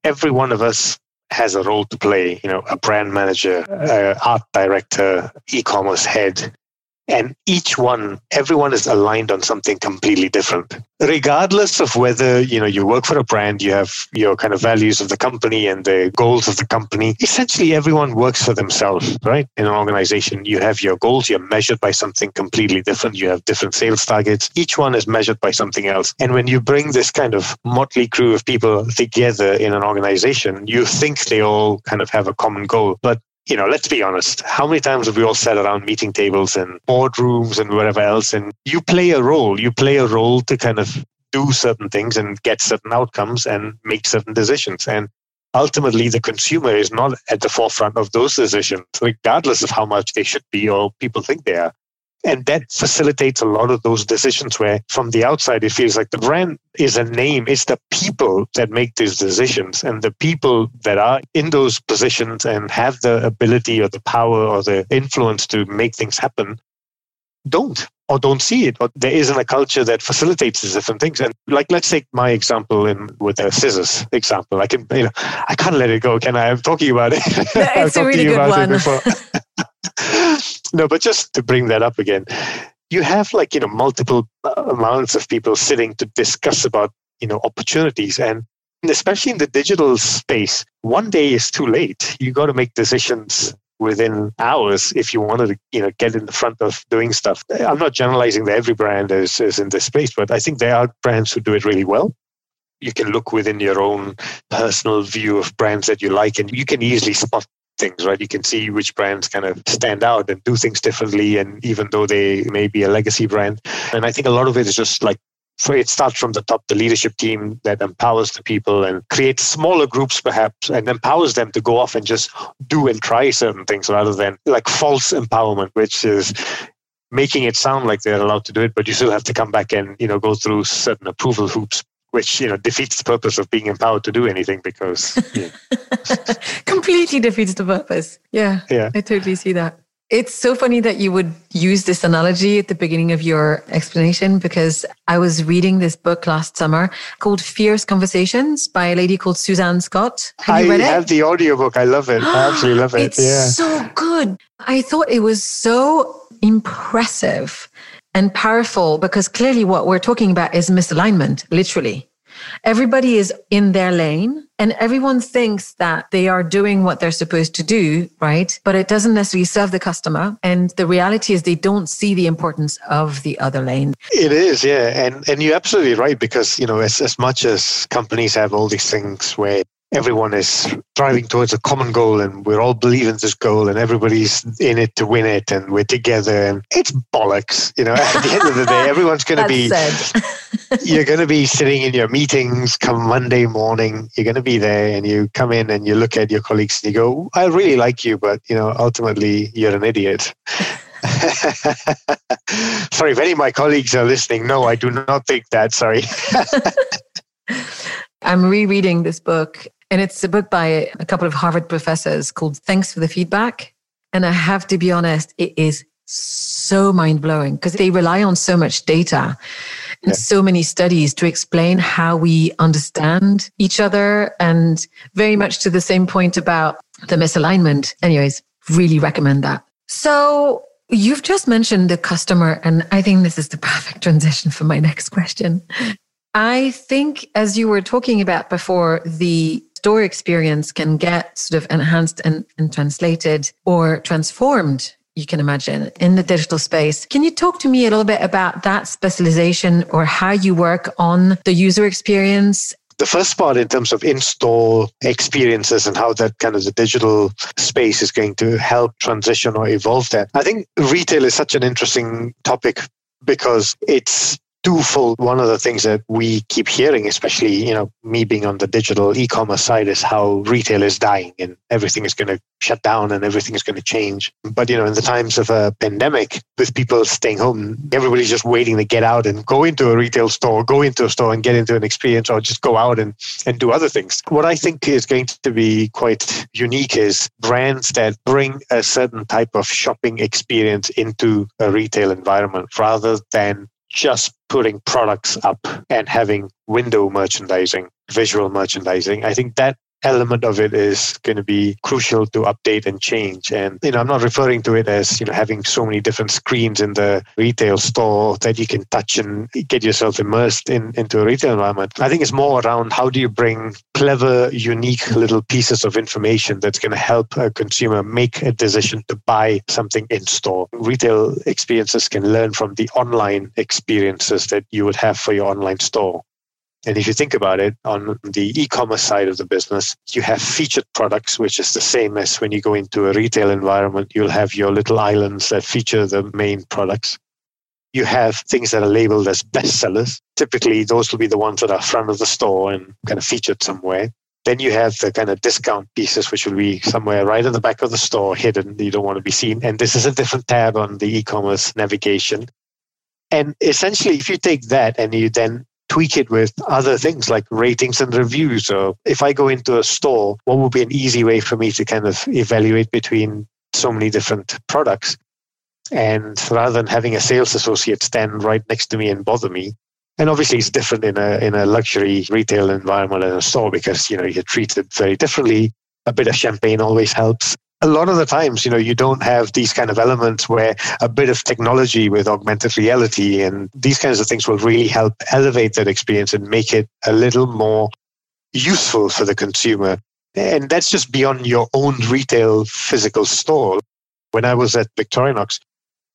Every one of us has a role to play. You know, a brand manager, art director, e-commerce head, and each one everyone is aligned on something completely different. Regardless of whether you know you work for a brand you have your kind of values of the company and the goals of the company essentially everyone works for themselves right? In an organization you have your goals you're measured by something completely different you have different sales targets each one is measured by something else. And when you bring this kind of motley crew of people together in an organization you think they all kind of have a common goal. But you know, let's be honest. How many times have we all sat around meeting tables and boardrooms and wherever else? And you play a role. You play a role to kind of do certain things and get certain outcomes and make certain decisions. And ultimately, the consumer is not at the forefront of those decisions, regardless of how much they should be or people think they are. And that facilitates a lot of those decisions where from the outside, it feels like the brand is a name. It's the people that make these decisions. And the people that are in those positions and have the ability or the power or the influence to make things happen don't or don't see it. Or there isn't a culture that facilitates these different things. And like let's take my example in with the scissors example. I can you know i can't let it go. Can i? I'm talking about it. It's a really good one no, but just to bring that up again, you have like, you know, multiple uh, amounts of people sitting to discuss about, you know, opportunities. And especially in the digital space, one day is too late. You got to make decisions within hours if you wanted to you know get in the front of doing stuff i'm not generalizing that every brand is, is in this space but i think there are brands who do it really well you can look within your own personal view of brands that you like and you can easily spot things, right? You can see which brands kind of stand out and do things differently, and even though they may be a legacy brand. And I think a lot of it is just like it starts from the top, the leadership team that empowers the people and creates smaller groups perhaps and empowers them to go off and just do and try certain things rather than like false empowerment, which is making it sound like they're allowed to do it, but you still have to come back and, you know, go through certain approval hoops which you know defeats the purpose of being empowered to do anything because yeah. completely defeats the purpose. Yeah, yeah, I totally see that. It's so funny that you would use this analogy at the beginning of your explanation because I was reading this book last summer called Fierce Conversations by a lady called Suzanne Scott. Have you read it? I have the audiobook. I love it. I absolutely love it. It's yeah. so good. I thought it was so impressive and powerful because clearly what we're talking about is misalignment, literally. Everybody is in their lane and everyone thinks that they are doing what they're supposed to do, right? But it doesn't necessarily serve the customer. And the reality is they don't see the importance of the other lane. It is, yeah. And and you're absolutely right because, you know, as, as much as companies have all these things where everyone is driving towards a common goal and we're all believing this goal and everybody's in it to win it and we're together and it's bollocks you know. At the end of the day everyone's going to be you're going to be sitting in your meetings come monday morning you're going to be there and you come in and you look at your colleagues and you go i really like you but you know ultimately you're an idiot. Sorry if any of my colleagues are listening no i do not think that sorry. I'm rereading this book and it's a book by a couple of Harvard professors called Thanks for the Feedback. And I have to be honest, it is so mind blowing because they rely on so much data and yeah. so many studies to explain how we understand each other and very much to the same point about the misalignment. Anyways, really recommend that. So you've just mentioned the customer, and I think this is the perfect transition for my next question. I think, as you were talking about before, the store experience can get sort of enhanced and, and translated or transformed you can imagine in the digital space. Can you talk to me a little bit about that specialization or how you work on the user experience? The first part, in terms of in store experiences and how that kind of the digital space is going to help transition or evolve that. I think retail is such an interesting topic because it's twofold. One of the things that we keep hearing, especially, you know, me being on the digital e-commerce side is how retail is dying and everything is going to shut down and everything is going to change. But, you know, in the times of a pandemic, with people staying home, everybody's just waiting to get out and go into a retail store, go into a store and get into an experience or just go out and, and do other things. What I think is going to be quite unique is brands that bring a certain type of shopping experience into a retail environment rather than just putting products up and having window merchandising, visual merchandising. I think that element of it is going to be crucial to update and change. And, you know, I'm not referring to it as, you know, having so many different screens in the retail store that you can touch and get yourself immersed in into a retail environment. I think it's more around how do you bring clever, unique little pieces of information that's going to help a consumer make a decision to buy something in store. Retail experiences can learn from the online experiences that you would have for your online store. And if you think about it, on the e commerce side of the business, you have featured products, which is the same as when you go into a retail environment, you'll have your little islands that feature the main products. You have things that are labeled as bestsellers. Typically, those will be the ones that are front of the store and kind of featured somewhere. Then you have the kind of discount pieces, which will be somewhere right at the back of the store, hidden. You don't want to be seen. And this is a different tab on the e commerce navigation. And essentially, if you take that and you then tweak it with other things like ratings and reviews. So if I go into a store, what would be an easy way for me to kind of evaluate between so many different products? And rather than having a sales associate stand right next to me and bother me, and obviously it's different in a in a luxury retail environment in a store because you know you're treated very differently. A bit of champagne always helps a lot of the times, you know, you don't have these kind of elements where a bit of technology with augmented reality and these kinds of things will really help elevate that experience and make it a little more useful for the consumer. And that's just beyond your own retail physical store. When I was at Victorinox,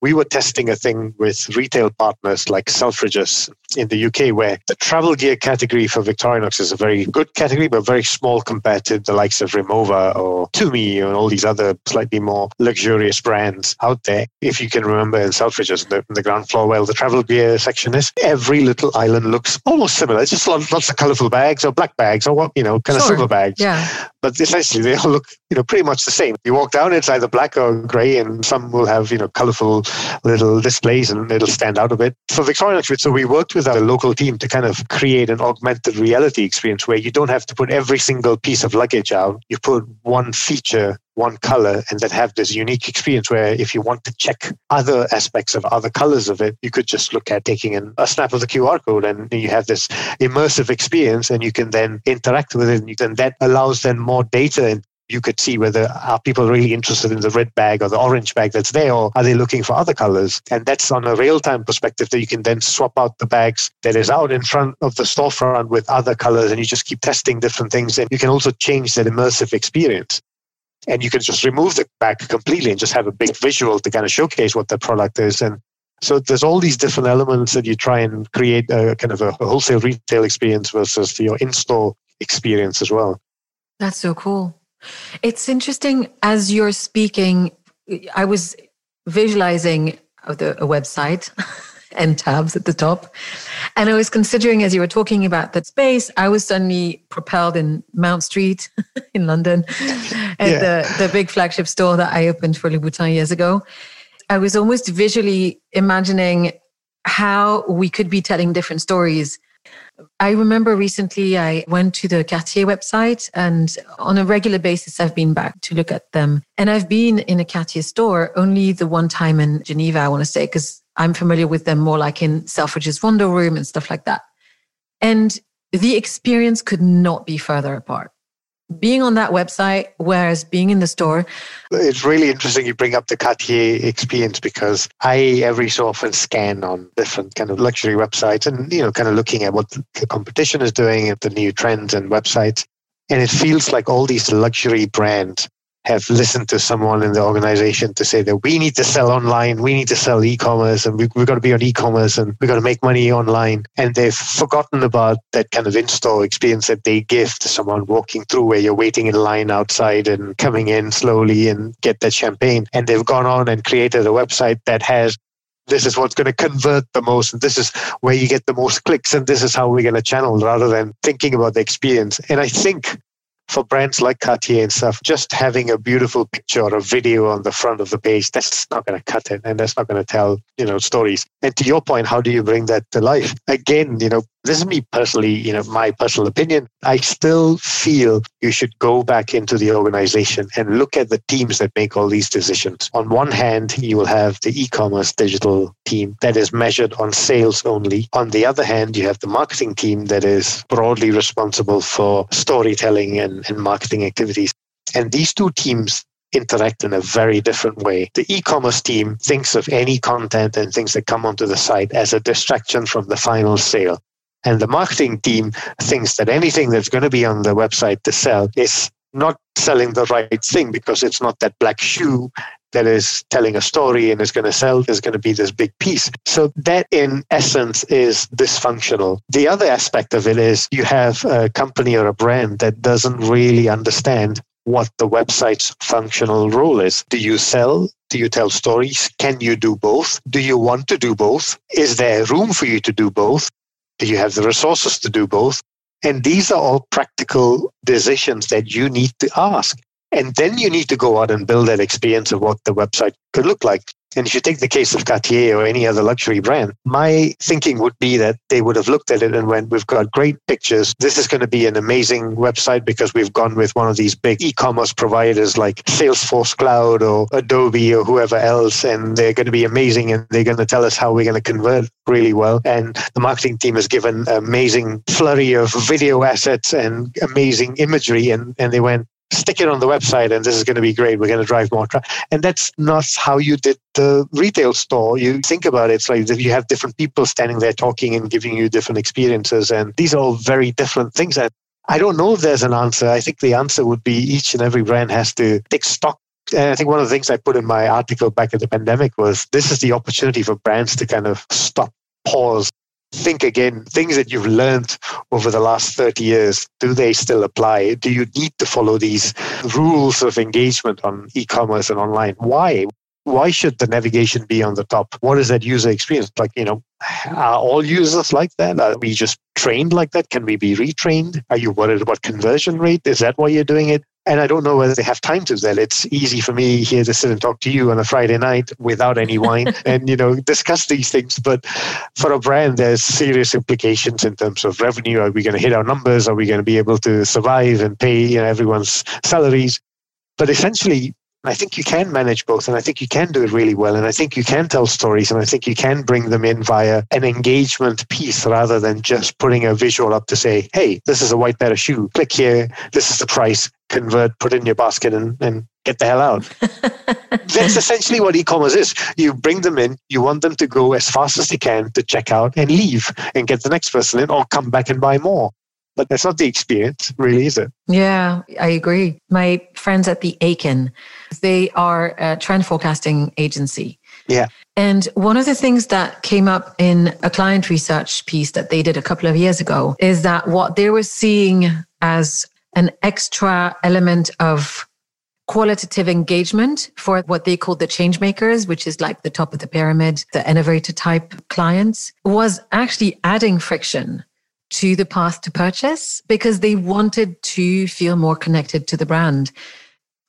we were testing a thing with retail partners like Selfridges in the UK, where the travel gear category for Victorinox is a very good category, but very small compared to the likes of Rimowa or Tumi and all these other slightly more luxurious brands out there. If you can remember in Selfridges, the, the ground floor where the travel gear section is, every little island looks almost similar. It's just lots, lots of colorful bags or black bags or what, you know, kind sure. of silver bags. Yeah. But essentially, they all look, you know, pretty much the same. You walk down, it's either black or gray, and some will have, you know, colorful little displays and it'll stand out a bit. For Victorinox, so we worked with our local team to kind of create an augmented reality experience where you don't have to put every single piece of luggage out. You put one feature one color and then have this unique experience where if you want to check other aspects of other colors of it, you could just look at taking an, a snap of the QR code and you have this immersive experience and you can then interact with it. And, then that allows then more data and you could see whether are people really interested in the red bag or the orange bag that's there or are they looking for other colors? And that's on a real-time perspective that you can then swap out the bags that is out in front of the storefront with other colors and you just keep testing different things. And you can also change that immersive experience. And you can just remove the bag completely and just have a big visual to kind of showcase what the product is. And so there's all these different elements that you try and create a kind of a wholesale retail experience versus your in-store experience as well. That's so cool it's interesting as you're speaking, I was visualizing the, a website and tabs at the top. And I was considering as you were talking about that space, I was suddenly propelled in Mount Street in London at yeah. the, the big flagship store that I opened for Louboutin years ago. I was almost visually imagining how we could be telling different stories I remember recently I went to the Cartier website and on a regular basis I've been back to look at them. And I've been in a Cartier store only the one time in Geneva, I want to say, because I'm familiar with them more like in Selfridges Wonder Room and stuff like that. And the experience could not be further apart being on that website, whereas being in the store. It's really interesting you bring up the Cartier experience because I every so often scan on different kind of luxury websites and, you know, kind of looking at what the competition is doing at the new trends and websites. And it feels like all these luxury brands have listened to someone in the organization to say that we need to sell online, we need to sell e-commerce, and we, have got to be on e-commerce, and we've got to make money online. And they've forgotten about that kind of in-store experience that they give to someone walking through where you're waiting in line outside and coming in slowly and get that champagne. And they've gone on and created a website that has this is what's going to convert the most, and this is where you get the most clicks, and this is how we're going to channel rather than thinking about the experience. And I think for brands like Cartier and stuff, just having a beautiful picture or a video on the front of the page, that's not going to cut it and that's not going to tell, you know, stories. And to your point, how do you bring that to life? Again, you know, this is me personally, you know, my personal opinion. I still feel you should go back into the organization and look at the teams that make all these decisions. On one hand, you will have the e commerce digital team that is measured on sales only. On the other hand, you have the marketing team that is broadly responsible for storytelling and, and marketing activities. And these two teams interact in a very different way. The e-commerce team thinks of any content and things that come onto the site as a distraction from the final sale. And the marketing team thinks that anything that's going to be on the website to sell is not selling the right thing because it's not that black shoe that is telling a story and is going to sell is going to be this big piece. So that in essence is dysfunctional. The other aspect of it is you have a company or a brand that doesn't really understand what the website's functional role is. Do you sell? Do you tell stories? Can you do both? Do you want to do both? Is there room for you to do both? Do you have the resources to do both? And these are all practical decisions that you need to ask. And then you need to go out and build that experience of what the website could look like. And if you take the case of Cartier or any other luxury brand, my thinking would be that they would have looked at it and went, We've got great pictures. This is going to be an amazing website because we've gone with one of these big e commerce providers like Salesforce Cloud or Adobe or whoever else. And they're going to be amazing and they're going to tell us how we're going to convert really well. And the marketing team has given amazing flurry of video assets and amazing imagery. And, and they went, stick it on the website and this is going to be great. We're going to drive more traffic. And that's not how you did the retail store. You think about it, it's like you have different people standing there talking and giving you different experiences. And these are all very different things. And I don't know if there's an answer. I think the answer would be each and every brand has to take stock and I think one of the things I put in my article back at the pandemic was this is the opportunity for brands to kind of stop, pause, think again things that you've learned over the last 30 years do they still apply? Do you need to follow these rules of engagement on e-commerce and online? Why? Why should the navigation be on the top? What is that user experience? Like you know are all users like that? Are we just trained like that? Can we be retrained? Are you worried about conversion rate? Is that why you're doing it and I don't know whether they have time to that. It's easy for me here to sit and talk to you on a Friday night without any wine and, you know, discuss these things. But for a brand, there's serious implications in terms of revenue. Are we going to hit our numbers? Are we going to be able to survive and pay you know, everyone's salaries? But essentially, I think you can manage both, and I think you can do it really well, and I think you can tell stories, and I think you can bring them in via an engagement piece rather than just putting a visual up to say, "Hey, this is a white pair of shoe. Click here. This is the price. Convert. Put it in your basket, and, and get the hell out." That's essentially what e-commerce is. You bring them in. You want them to go as fast as they can to check out and leave, and get the next person in, or come back and buy more but that's not the experience, really, is it? Yeah, I agree. My friends at the Aiken, they are a trend forecasting agency. Yeah. And one of the things that came up in a client research piece that they did a couple of years ago is that what they were seeing as an extra element of qualitative engagement for what they called the change makers, which is like the top of the pyramid, the innovator type clients, was actually adding friction to the path to purchase because they wanted to feel more connected to the brand.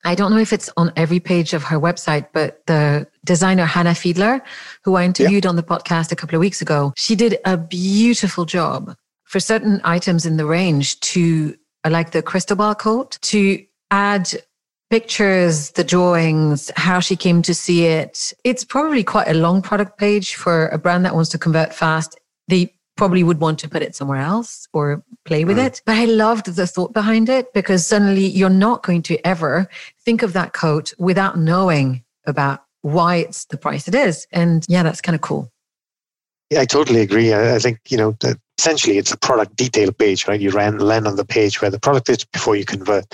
I don't know if it's on every page of her website, but the designer Hannah Fiedler, who I interviewed yeah. on the podcast a couple of weeks ago, she did a beautiful job for certain items in the range to uh, like the Cristobal coat to add pictures, the drawings, how she came to see it. It's probably quite a long product page for a brand that wants to convert fast. They probably would want to put it somewhere else or play with mm. it. But I loved the thought behind it because suddenly you're not going to ever think of that coat without knowing about why it's the price it is. And yeah, that's kind of cool. Yeah, I totally agree. I, I think, you know, that essentially it's a product detail page, right? You ran, land on the page where the product is before you convert.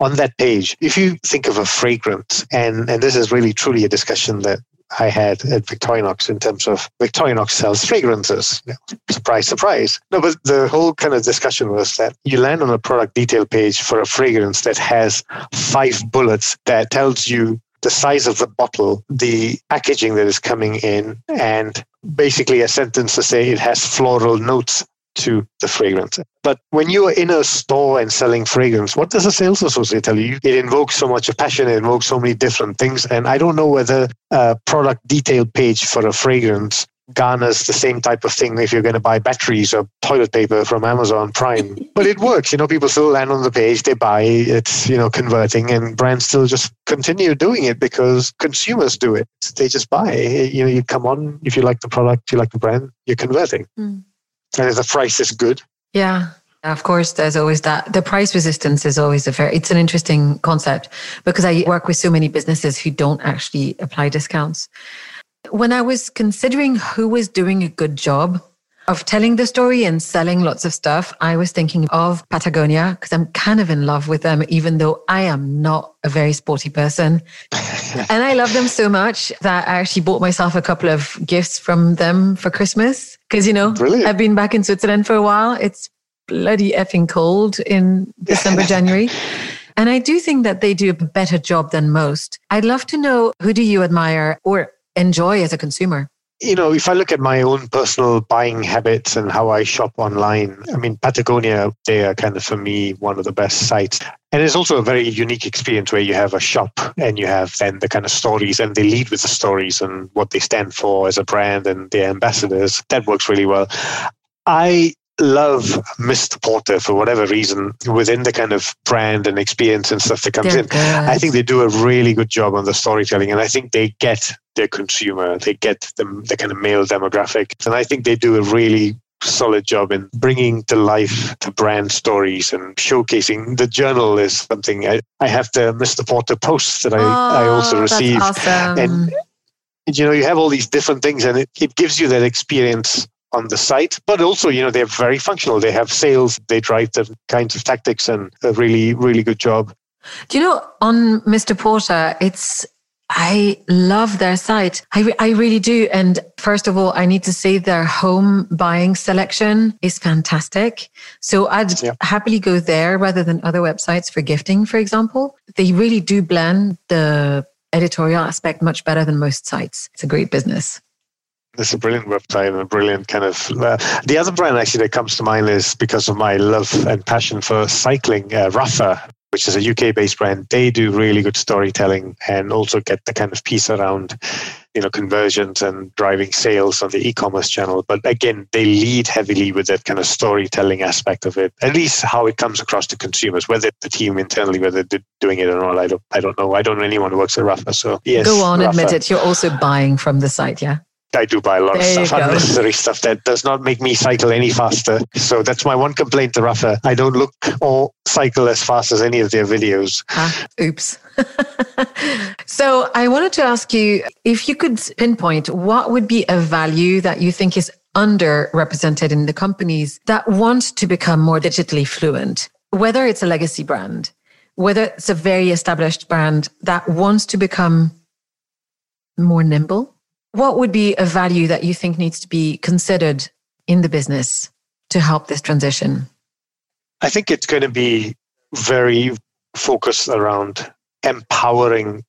On that page, if you think of a fragrance, and, and this is really truly a discussion that I had at Victorinox in terms of Victorinox sells fragrances. surprise, surprise. No, but the whole kind of discussion was that you land on a product detail page for a fragrance that has five bullets that tells you the size of the bottle, the packaging that is coming in, and basically a sentence to say it has floral notes to the fragrance. But when you are in a store and selling fragrance, what does a sales associate tell you? It invokes so much passion, it invokes so many different things. And I don't know whether a product detail page for a fragrance garners the same type of thing if you're going to buy batteries or toilet paper from Amazon Prime. but it works. You know, people still land on the page, they buy, it's, you know, converting, and brands still just continue doing it because consumers do it. They just buy. You know, you come on, if you like the product, you like the brand, you're converting. Mm. And if the price is good. Yeah. Of course, there's always that. The price resistance is always a very, it's an interesting concept because I work with so many businesses who don't actually apply discounts. When I was considering who was doing a good job of telling the story and selling lots of stuff, I was thinking of Patagonia because I'm kind of in love with them, even though I am not a very sporty person. and I love them so much that I actually bought myself a couple of gifts from them for Christmas. Because, you know, Brilliant. I've been back in Switzerland for a while. It's bloody effing cold in December, January. And I do think that they do a better job than most. I'd love to know who do you admire or enjoy as a consumer? you know, if I look at my own personal buying habits and how I shop online, I mean, Patagonia, they are kind of for me one of the best sites. And it's also a very unique experience where you have a shop and you have then the kind of stories and they lead with the stories and what they stand for as a brand and their ambassadors. That works really well. I love Mr. Porter for whatever reason within the kind of brand and experience and stuff that comes They're in. Good. I think they do a really good job on the storytelling, and I think they get their consumer, they get the, the kind of male demographic, and I think they do a really solid job in bringing to life the brand stories and showcasing. The journal is something I, I have the Mr. Porter posts that I, oh, I also receive. Awesome. And you know, you have all these different things and it, it gives you that experience on the site, but also, you know, they're very functional. They have sales, they drive the kinds of tactics and a really, really good job. Do you know, on Mr. Porter, it's, I love their site. I, re- I really do. And first of all, I need to say their home buying selection is fantastic. So I'd yeah. happily go there rather than other websites for gifting, for example. They really do blend the editorial aspect much better than most sites. It's a great business. It's a brilliant website and a brilliant kind of. Uh, the other brand actually that comes to mind is because of my love and passion for cycling, uh, Rapha, which is a UK based brand. They do really good storytelling and also get the kind of piece around, you know, conversions and driving sales on the e-commerce channel. But again, they lead heavily with that kind of storytelling aspect of it. At least how it comes across to consumers, whether the team internally, whether they're doing it or not. I don't, I don't know. I don't know anyone who works at Rapha. So yes, go on, Rapha. admit it. You're also buying from the site, yeah. I do buy a lot there of stuff, unnecessary stuff that does not make me cycle any faster. So that's my one complaint to Rapha. I don't look or cycle as fast as any of their videos. Ah, oops. so I wanted to ask you if you could pinpoint what would be a value that you think is underrepresented in the companies that want to become more digitally fluent, whether it's a legacy brand, whether it's a very established brand that wants to become more nimble what would be a value that you think needs to be considered in the business to help this transition? I think it's going to be very focused around empowering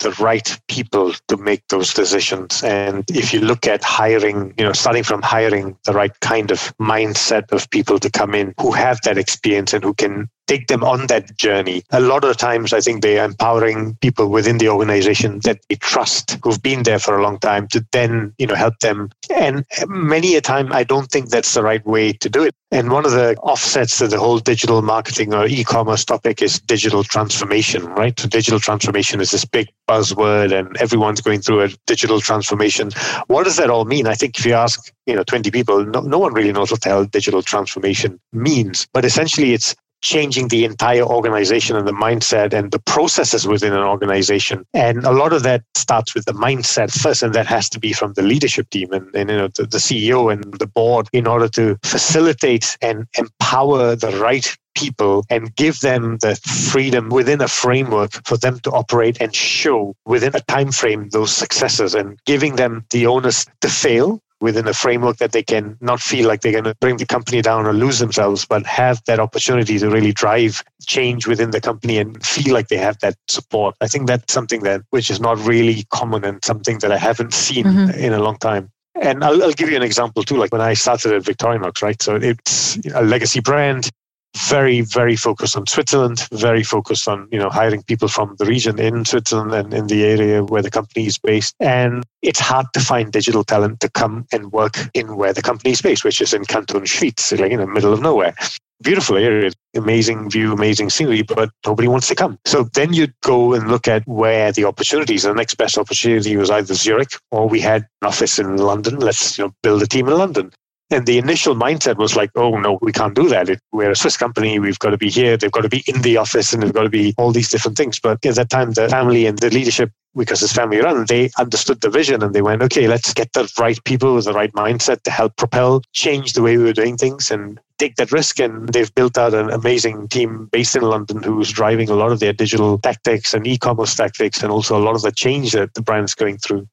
the right people to make those decisions. And if you look at hiring, you know, starting from hiring the right kind of mindset of people to come in who have that experience and who can take them on that journey. A lot of times, I think they're empowering people within the organization that they trust, who've been there for a long time, to then, you know, help them. And many a time, I don't think that's the right way to do it. And one of the offsets to the whole digital marketing or e-commerce topic is digital transformation, right? So digital transformation is this big buzzword, and everyone's going through a digital transformation. What does that all mean? I think if you ask, you know, 20 people, no, no one really knows what the hell digital transformation means. But essentially, it's changing the entire organization and the mindset and the processes within an organization. And a lot of that starts with the mindset first, and that has to be from the leadership team and, and you know the, the CEO and the board in order to facilitate and empower the right people and give them the freedom within a framework for them to operate and show within a time frame those successes and giving them the onus to fail within a framework that they can not feel like they're going to bring the company down or lose themselves, but have that opportunity to really drive change within the company and feel like they have that support. I think that's something that which is not really common and something that I haven't seen mm-hmm. in a long time. And I'll, I'll, give you an example too. Like when I started at Victorinox, right? So it's a legacy brand very very focused on Switzerland, very focused on you know hiring people from the region in Switzerland and in the area where the company is based. And it's hard to find digital talent to come and work in where the company is based, which is in Canton Schwyz, like in the middle of nowhere. Beautiful area, amazing view, amazing scenery, but nobody wants to come. So then you'd go and look at where the opportunities. The next best opportunity was either Zurich or we had an office in London. Let's you know build a team in London. And the initial mindset was like, oh, no, we can't do that. It, we're a Swiss company. We've got to be here. They've got to be in the office and they've got to be all these different things. But at that time, the family and the leadership, because it's family run, they understood the vision and they went, okay, let's get the right people with the right mindset to help propel, change the way we were doing things and take that risk. And they've built out an amazing team based in London who's driving a lot of their digital tactics and e commerce tactics and also a lot of the change that the brand's going through.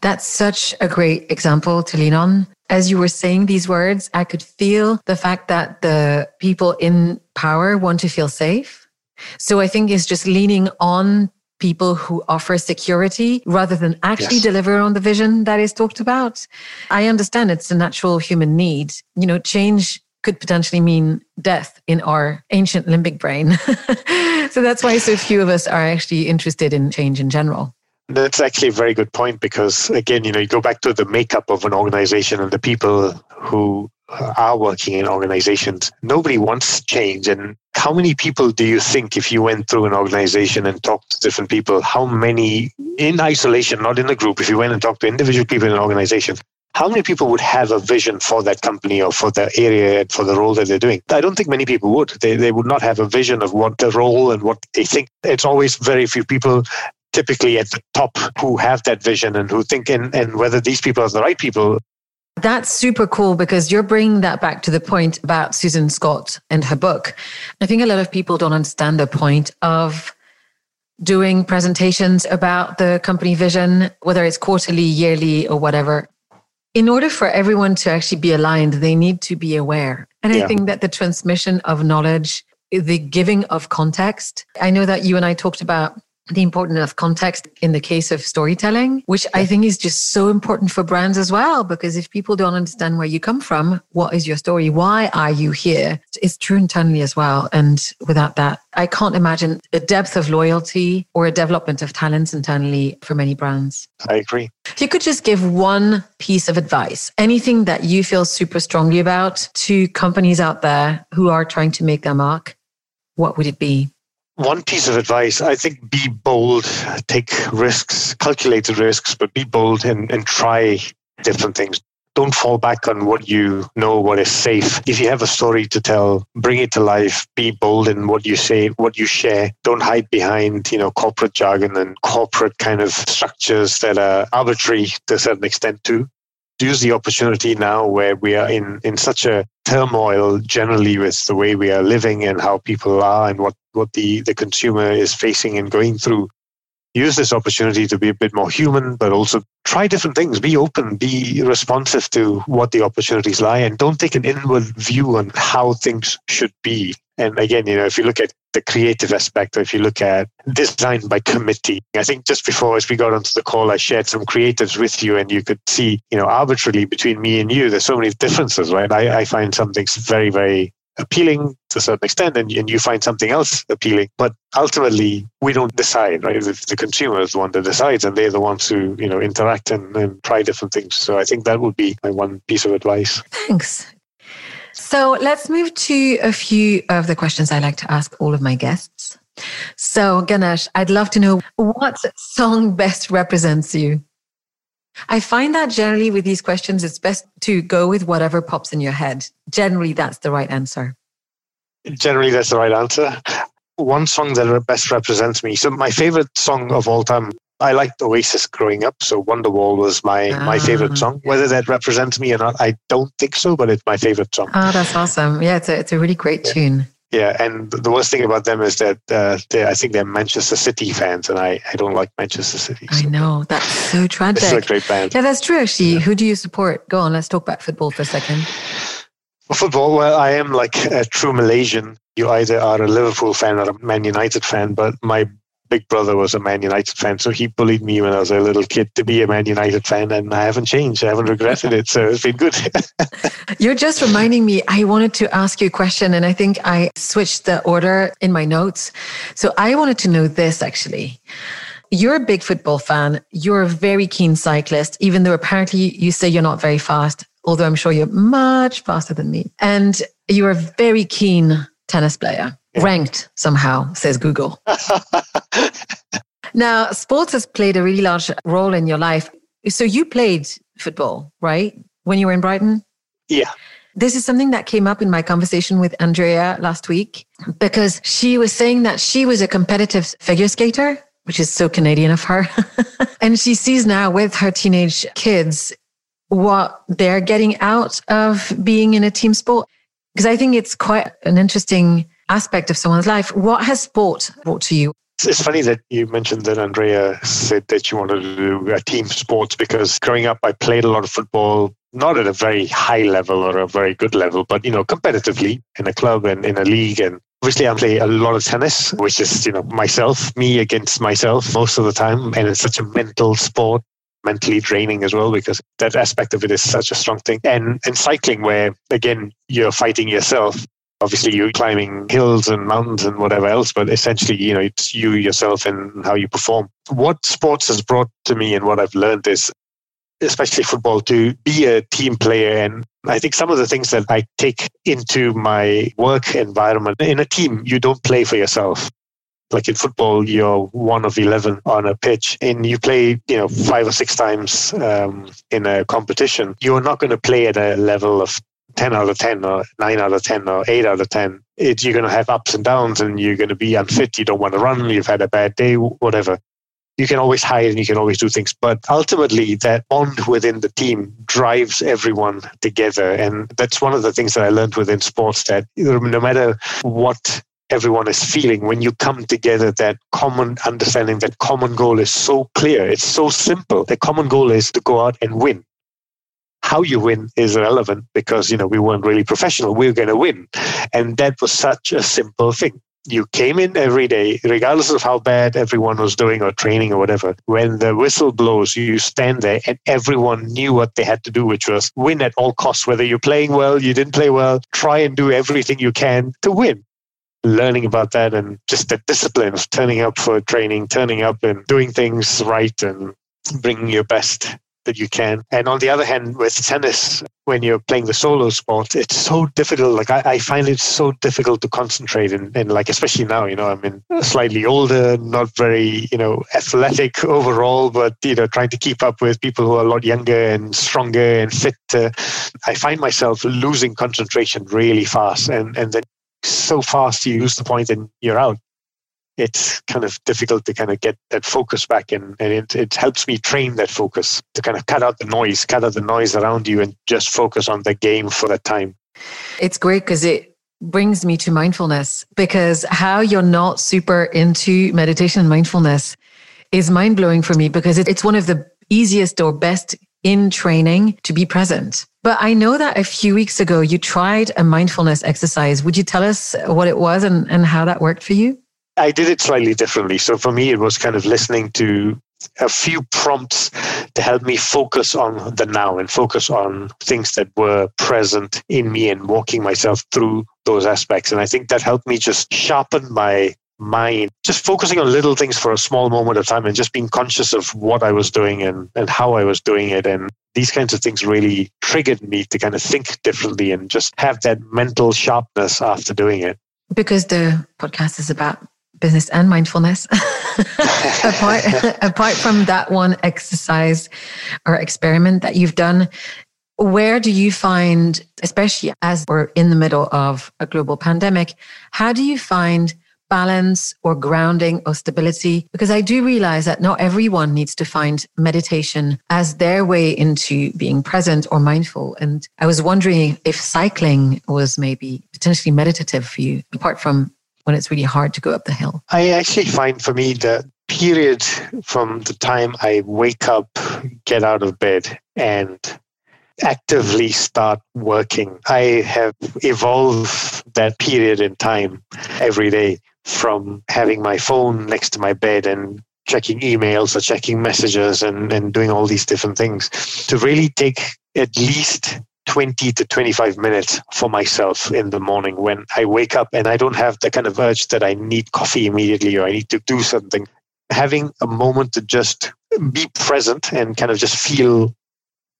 That's such a great example to lean on as you were saying these words, I could feel the fact that the people in power want to feel safe. So I think it's just leaning on people who offer security rather than actually yes. deliver on the vision that is talked about. I understand it's a natural human need. You know, change could potentially mean death in our ancient limbic brain. so that's why so few of us are actually interested in change in general. That's actually a very good point because, again, you know, you go back to the makeup of an organization and the people who are working in organizations. Nobody wants change. And how many people do you think, if you went through an organization and talked to different people, how many in isolation, not in a group, if you went and talked to individual people in an organization, how many people would have a vision for that company or for the area and for the role that they're doing? I don't think many people would. They, they would not have a vision of what the role and what they think. It's always very few people typically at the top who have that vision and who think and, and whether these people are the right people. That's super cool because you're bringing that back to the point about Susan Scott and her book. I think a lot of people don't understand the point of doing presentations about the company vision, whether it's quarterly, yearly, or whatever. In order for everyone to actually be aligned, they need to be aware. And yeah. I think that the transmission of knowledge, the giving of context, I know that you and I talked about the importance of context in the case of storytelling, which I think is just so important for brands as well. Because if people don't understand where you come from, what is your story? Why are you here? It's true internally as well. And without that, I can't imagine a depth of loyalty or a development of talents internally for many brands. I agree. If you could just give one piece of advice, anything that you feel super strongly about to companies out there who are trying to make their mark, what would it be? One piece of advice i think be bold take risks calculated risks but be bold and, and try different things. Don't fall back on what you know what is safe. If you have a story to tell bring it to life. Be bold in what you say what you share. Don't hide behind you know corporate jargon and corporate kind of structures that are arbitrary to a certain extent too use the opportunity now where we are in, in such a turmoil generally with the way we are living and how people are and what, what the, the consumer is facing and going through. Use this opportunity to be a bit more human, but also try different things. Be open, be responsive to what the opportunities lie, and don't take an inward view on how things should be. And again, you know, if you look at the creative aspect, or if you look at design by committee, I think just before as we got onto the call, I shared some creatives with you, and you could see, you know, arbitrarily between me and you, there's so many differences, right? I, I find something very, very appealing to a certain extent and, and you find something else appealing. But ultimately we don't decide right? The, the consumer is the one that decides and they're the ones who you know interact and, and try different things. So i think that would be my one piece of advice. Thanks so let's move to a few of the questions I like to ask all of my guests. So, Ganesh, I'd love to know what song best represents you? I find that generally with these questions, it's best to go with whatever pops in your head. Generally, that's the right answer. Generally, that's the right answer. One song that best represents me. So, my favorite song of all time I liked Oasis growing up, so Wonderwall was my my ah, favorite song. Whether that represents me or not, I don't think so, but it's my favorite song. Oh, that's awesome! Yeah, it's a it's a really great yeah. tune. Yeah, and the worst thing about them is that uh, I think they're Manchester City fans, and I, I don't like Manchester City. So. I know that's so tragic. it's a great band. Yeah, that's true. Actually, yeah. who do you support? Go on, let's talk about football for a second. For football, well, I am like a true Malaysian. You either are a Liverpool fan or a Man United fan, but my big brother was a Man United fan, so he bullied me when I was a little kid to be a Man United fan, and I haven't changed. I haven't regretted it, so it's been good. You're just reminding me. I wanted to ask you a question, and I think I switched the order in my notes. So I wanted to know this actually. You're a big football fan. You're a very keen cyclist, even though apparently you say you're not very fast, although I'm sure you're much faster than me. And you're a very keen tennis player ranked somehow, says Google. now, sports has played a really large role in your life. So you played football, right? When you were in Brighton? Yeah. This is something that came up in my conversation with Andrea last week because she was saying that she was a competitive figure skater, which is so Canadian of her. and she sees now with her teenage kids what they're getting out of being in a team sport. Because I think it's quite an interesting aspect of someone's life. What has sport brought to you? It's funny that you mentioned that Andrea said that you wanted to do a team sports because growing up, I played a lot of football, not at a very high level or a very good level, but, you know, competitively in a club and in a league. And obviously, I play a lot of tennis, which is, you know, myself, me against myself most of the time. And it's such a mental sport mentally draining as well because that aspect of it is such a strong thing and and cycling where again you're fighting yourself obviously you're climbing hills and mountains and whatever else, but essentially, you know, it's you yourself and how you perform. What sports has brought to me and what I've learned is, especially football, to be a team player. And I think some of the things that I take into my work environment in a team, you don't play for yourself. Like in football, you're one of 11 on a pitch and you play, you know, five or six times um, in a competition. You're not going to play at a level of 10 out of 10 or 9 out of 10 or 8 out of 10 it, you're going to have ups and downs and you're going to be unfit. You don't want to run. You've had a bad day whatever. You can always hide and you can always do things. But ultimately that bond within the team drives everyone together. And that's one of the things that i learned within sports that no matter what everyone is feeling when you come together that common understanding that common goal is so clear. It's so simple. The common goal is to go out and win how you win is irrelevant because you know we weren't really professional. We were going to win. And that was such a simple thing. You came in every day regardless of how bad everyone was doing or training or whatever. When the whistle blows you stand there and everyone knew what they had to do which was win at all costs whether you're playing well you didn't play well. Try and do everything you can to win. Learning about that and just the discipline of turning up for training turning up and doing things right and bringing your best that you can. And on the other hand, with tennis, when you're playing the solo sport, it's so difficult. Like I, I find it so difficult to concentrate and, and like especially now, you know, I'm in slightly older, not very, you know, athletic overall, but you know, trying to keep up with people who are a lot younger and stronger and fit. Uh, I find myself losing concentration really fast and, and then so fast you lose the point and you're out it's kind of difficult to kind of get that focus back and, and it, it helps me train that focus to kind of cut out the noise cut out the noise around you and just focus on the game for that time it's great because it brings me to mindfulness because how you're not super into meditation and mindfulness is mind blowing for me because it's one of the easiest or best in training to be present. But I know that a few weeks ago you tried a mindfulness exercise. Would you tell us what it was and, and how that worked for you? I did it slightly differently. So for me, it was kind of listening to a few prompts to help me focus on the now and focus on things that were present in me and walking myself through those aspects. And I think that helped me just sharpen my mind, just focusing on little things for a small moment of time and just being conscious of what I was doing and, and how I was doing it. And these kinds of things really triggered me to kind of think differently and just have that mental sharpness after doing it. Because the podcast is about business and mindfulness. apart, apart from that one exercise or experiment that you've done, where do you find, especially as we're in the middle of a global pandemic, how do you find balance or grounding or stability? Because I do realize that not everyone needs to find meditation as their way into being present or mindful. And I was wondering if cycling was maybe potentially meditative for you, apart from when it's really hard to go up the hill. I actually find for me the period from the time I wake up, get out of bed, and actively start working. I have evolved that period in time every day from having my phone next to my bed and checking emails or checking messages and, and doing all these different things to really take at least 20 to 25 minutes for myself in the morning when I wake up and I don't have the kind of urge that I need coffee immediately or I need to do something. Having a moment to just be present and kind of just feel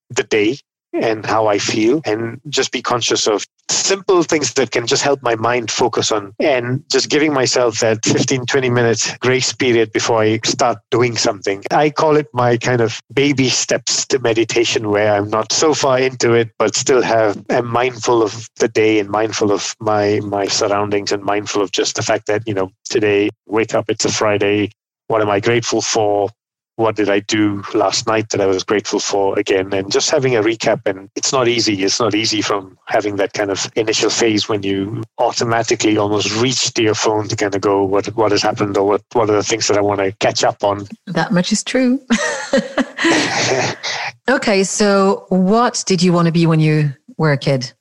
the day and how I feel and just be conscious of simple things that can just help my mind focus on and just giving myself that 15 20 minute grace period before I start doing something. I call it my kind of baby steps to meditation where I'm not so far into it but still have am mindful of the day and mindful of my my surroundings and mindful of just the fact that you know today wake up it's a Friday what am I grateful for? What did I do last night that I was grateful for again, and just having a recap. And it's not easy. It's not easy from having that kind of initial phase when you automatically almost reach to your phone to kind of go, what what has happened, or what what are the things that I want to catch up on. That much is true. okay, so what did you want to be when you were a kid?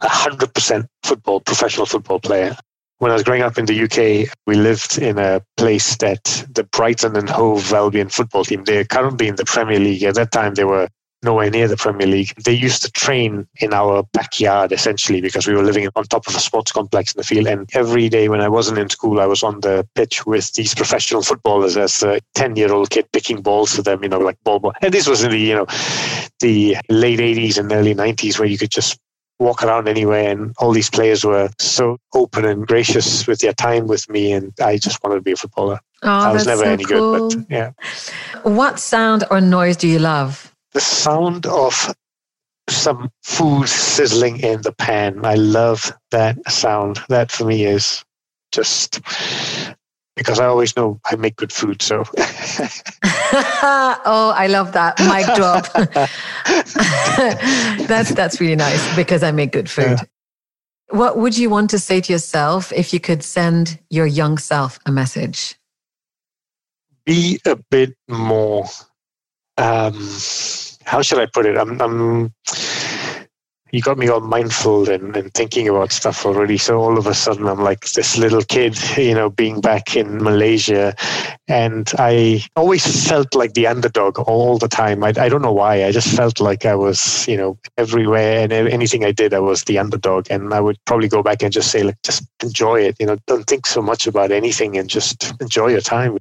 A hundred percent football, professional football player. When I was growing up in the UK, we lived in a place that the Brighton and Hove Albion football team, they're currently in the Premier League. At that time, they were nowhere near the Premier League. They used to train in our backyard essentially because we were living on top of a sports complex in the field. And every day when I wasn't in school, I was on the pitch with these professional footballers as a 10 year old kid picking balls for them, you know, like ball ball. And this was in the, you know, the late 80s and early 90s where you could just walk around anywhere and all these players were so open and gracious with their time with me and I just wanted to be a footballer. Oh, I was never so any cool. good, but yeah. What sound or noise do you love? The sound of some food sizzling in the pan. I love that sound. That for me is just because I always know I make good food. So, oh, I love that mic drop. that's that's really nice because I make good food. Yeah. What would you want to say to yourself if you could send your young self a message? Be a bit more. Um, how should I put it? I'm, I'm you got me all mindful and, and thinking about stuff already. So all of a sudden, I'm like this little kid, you know, being back in Malaysia. And I always felt like the underdog all the time. I, I don't know why. I just felt like I was, you know, everywhere and anything I did, I was the underdog. And I would probably go back and just say, like, just enjoy it. You know, don't think so much about anything and just enjoy your time.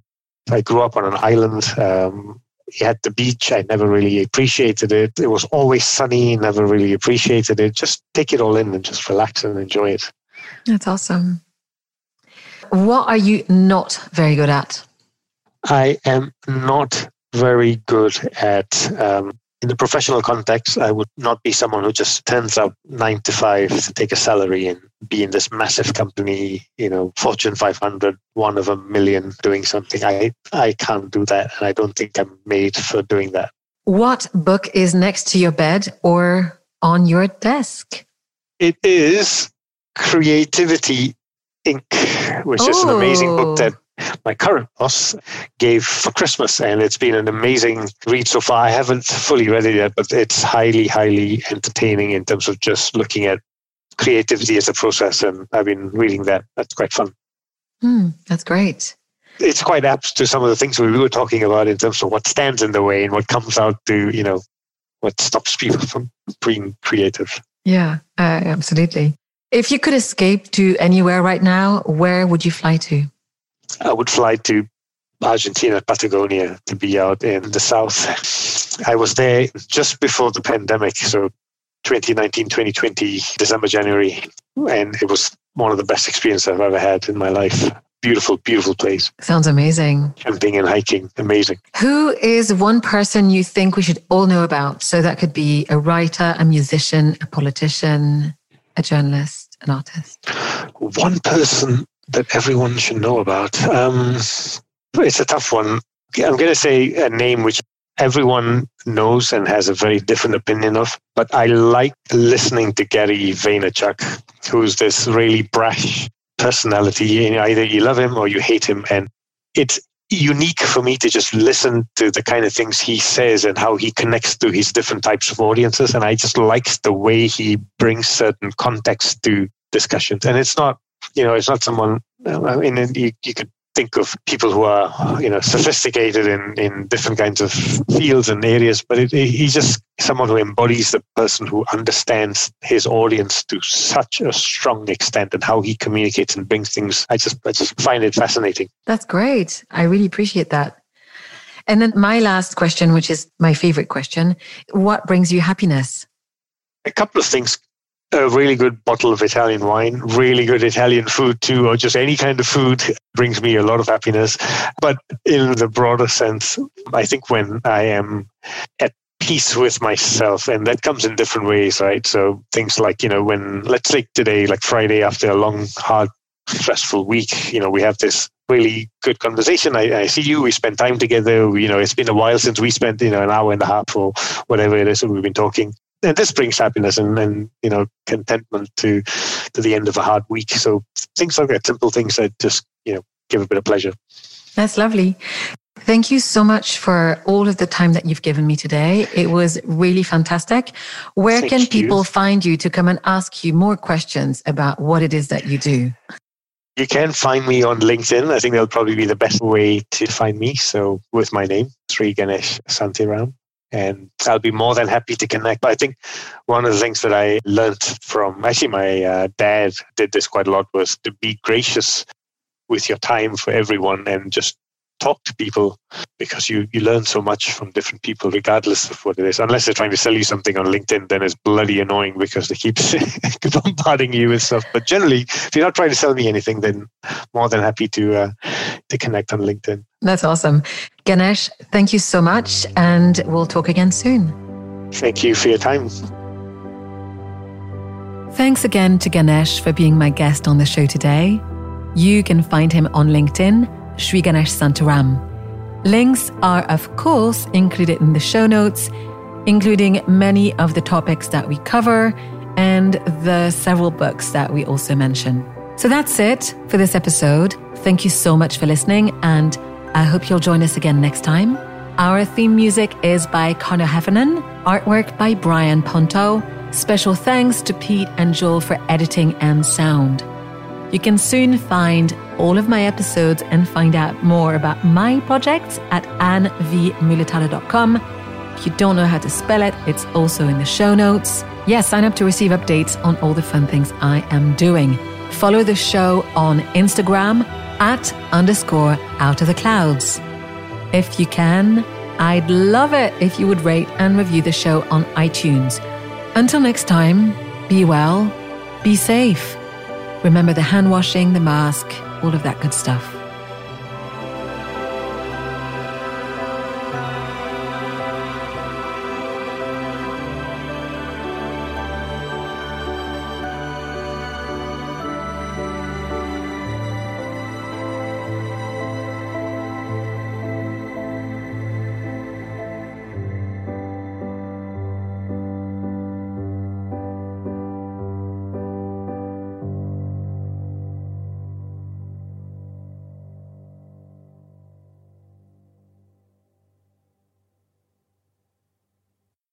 I grew up on an island. Um, at the beach. I never really appreciated it. It was always sunny, never really appreciated it. Just take it all in and just relax and enjoy it. That's awesome. What are you not very good at? I am not very good at um, in the professional context, I would not be someone who just turns up nine to five to take a salary and be in this massive company, you know, Fortune 500, one of a million doing something. I, I can't do that. And I don't think I'm made for doing that. What book is next to your bed or on your desk? It is Creativity Inc., which oh. is an amazing book oh. that my current boss gave for Christmas, and it's been an amazing read so far. I haven't fully read it yet, but it's highly, highly entertaining in terms of just looking at creativity as a process, and I've been reading that. That's quite fun. Mm, that's great. It's quite apt to some of the things we were talking about in terms of what stands in the way and what comes out to, you know, what stops people from being creative. Yeah, uh, absolutely. If you could escape to anywhere right now, where would you fly to? I would fly to Argentina, Patagonia, to be out in the south. I was there just before the pandemic, so 2019, 2020, December, January, and it was one of the best experiences I've ever had in my life. Beautiful, beautiful place. Sounds amazing. Camping and hiking, amazing. Who is one person you think we should all know about? So that could be a writer, a musician, a politician, a journalist, an artist. One person that everyone should know about. Um, it's a tough one. I'm going to say a name which everyone knows and has a very different opinion of. But I like listening to Gary Vaynerchuk, who's this really brash personality. Either you love him or you hate him. And it's unique for me to just listen to the kind of things he says and how he connects to his different types of audiences. And I just like the way he brings certain context to discussions. And it's not, you know, it's not someone, uh, I mean, you, you could think of people who are you know sophisticated in in different kinds of fields and areas but it, it, he's just someone who embodies the person who understands his audience to such a strong extent and how he communicates and brings things. I just i just find it fascinating. That's great. I really appreciate that. And then my last question which is my favorite question what brings you happiness? A couple of things a really good bottle of Italian wine, really good Italian food too, or just any kind of food brings me a lot of happiness. But in the broader sense, I think when I am at peace with myself, and that comes in different ways, right? So things like, you know, when, let's take today, like Friday after a long, hard, stressful week, you know, we have this really good conversation. I, I, see you. We spend time together. You know, it's been a while since we spent you know an hour and a half or whatever it is that we've been talking and this brings happiness and, and you know contentment to to the end of a hard week. So things like that, simple things that just you know give a bit of pleasure. That's lovely. Thank you so much for all of the time that you've given me today. It was really fantastic. Where Thank can people you. find you to come and ask you more questions about what it is that you do? You can find me on LinkedIn. I think that'll probably be the best way to find me. So with my name, Sri Ganesh Santiram and I'll be more than happy to connect. But I think one of the things that I learned from actually my uh, dad did this quite a lot was to be gracious with your time for everyone and just talk to people because you, you learn so much from different people, regardless of what it is. Unless they're trying to sell you something on LinkedIn, then it's bloody annoying because they keep bombarding you with stuff. But generally, if you're not trying to sell me anything, then more than happy to uh, to connect on LinkedIn. That's awesome. Ganesh, thank you so much, and we'll talk again soon. Thank you for your time. Thanks again to Ganesh for being my guest on the show today. You can find him on LinkedIn Sri Ganesh Santaram. Links are, of course, included in the show notes, including many of the topics that we cover and the several books that we also mention. So that's it for this episode. Thank you so much for listening, and I hope you'll join us again next time. Our theme music is by Connor Heffernan, artwork by Brian Ponto. Special thanks to Pete and Joel for editing and sound. You can soon find all of my episodes and find out more about my projects at annvmulitalo.com. If you don't know how to spell it, it's also in the show notes. Yes, yeah, sign up to receive updates on all the fun things I am doing. Follow the show on Instagram at underscore out of the clouds. If you can, I'd love it if you would rate and review the show on iTunes. Until next time, be well, be safe. Remember the hand washing, the mask, all of that good stuff.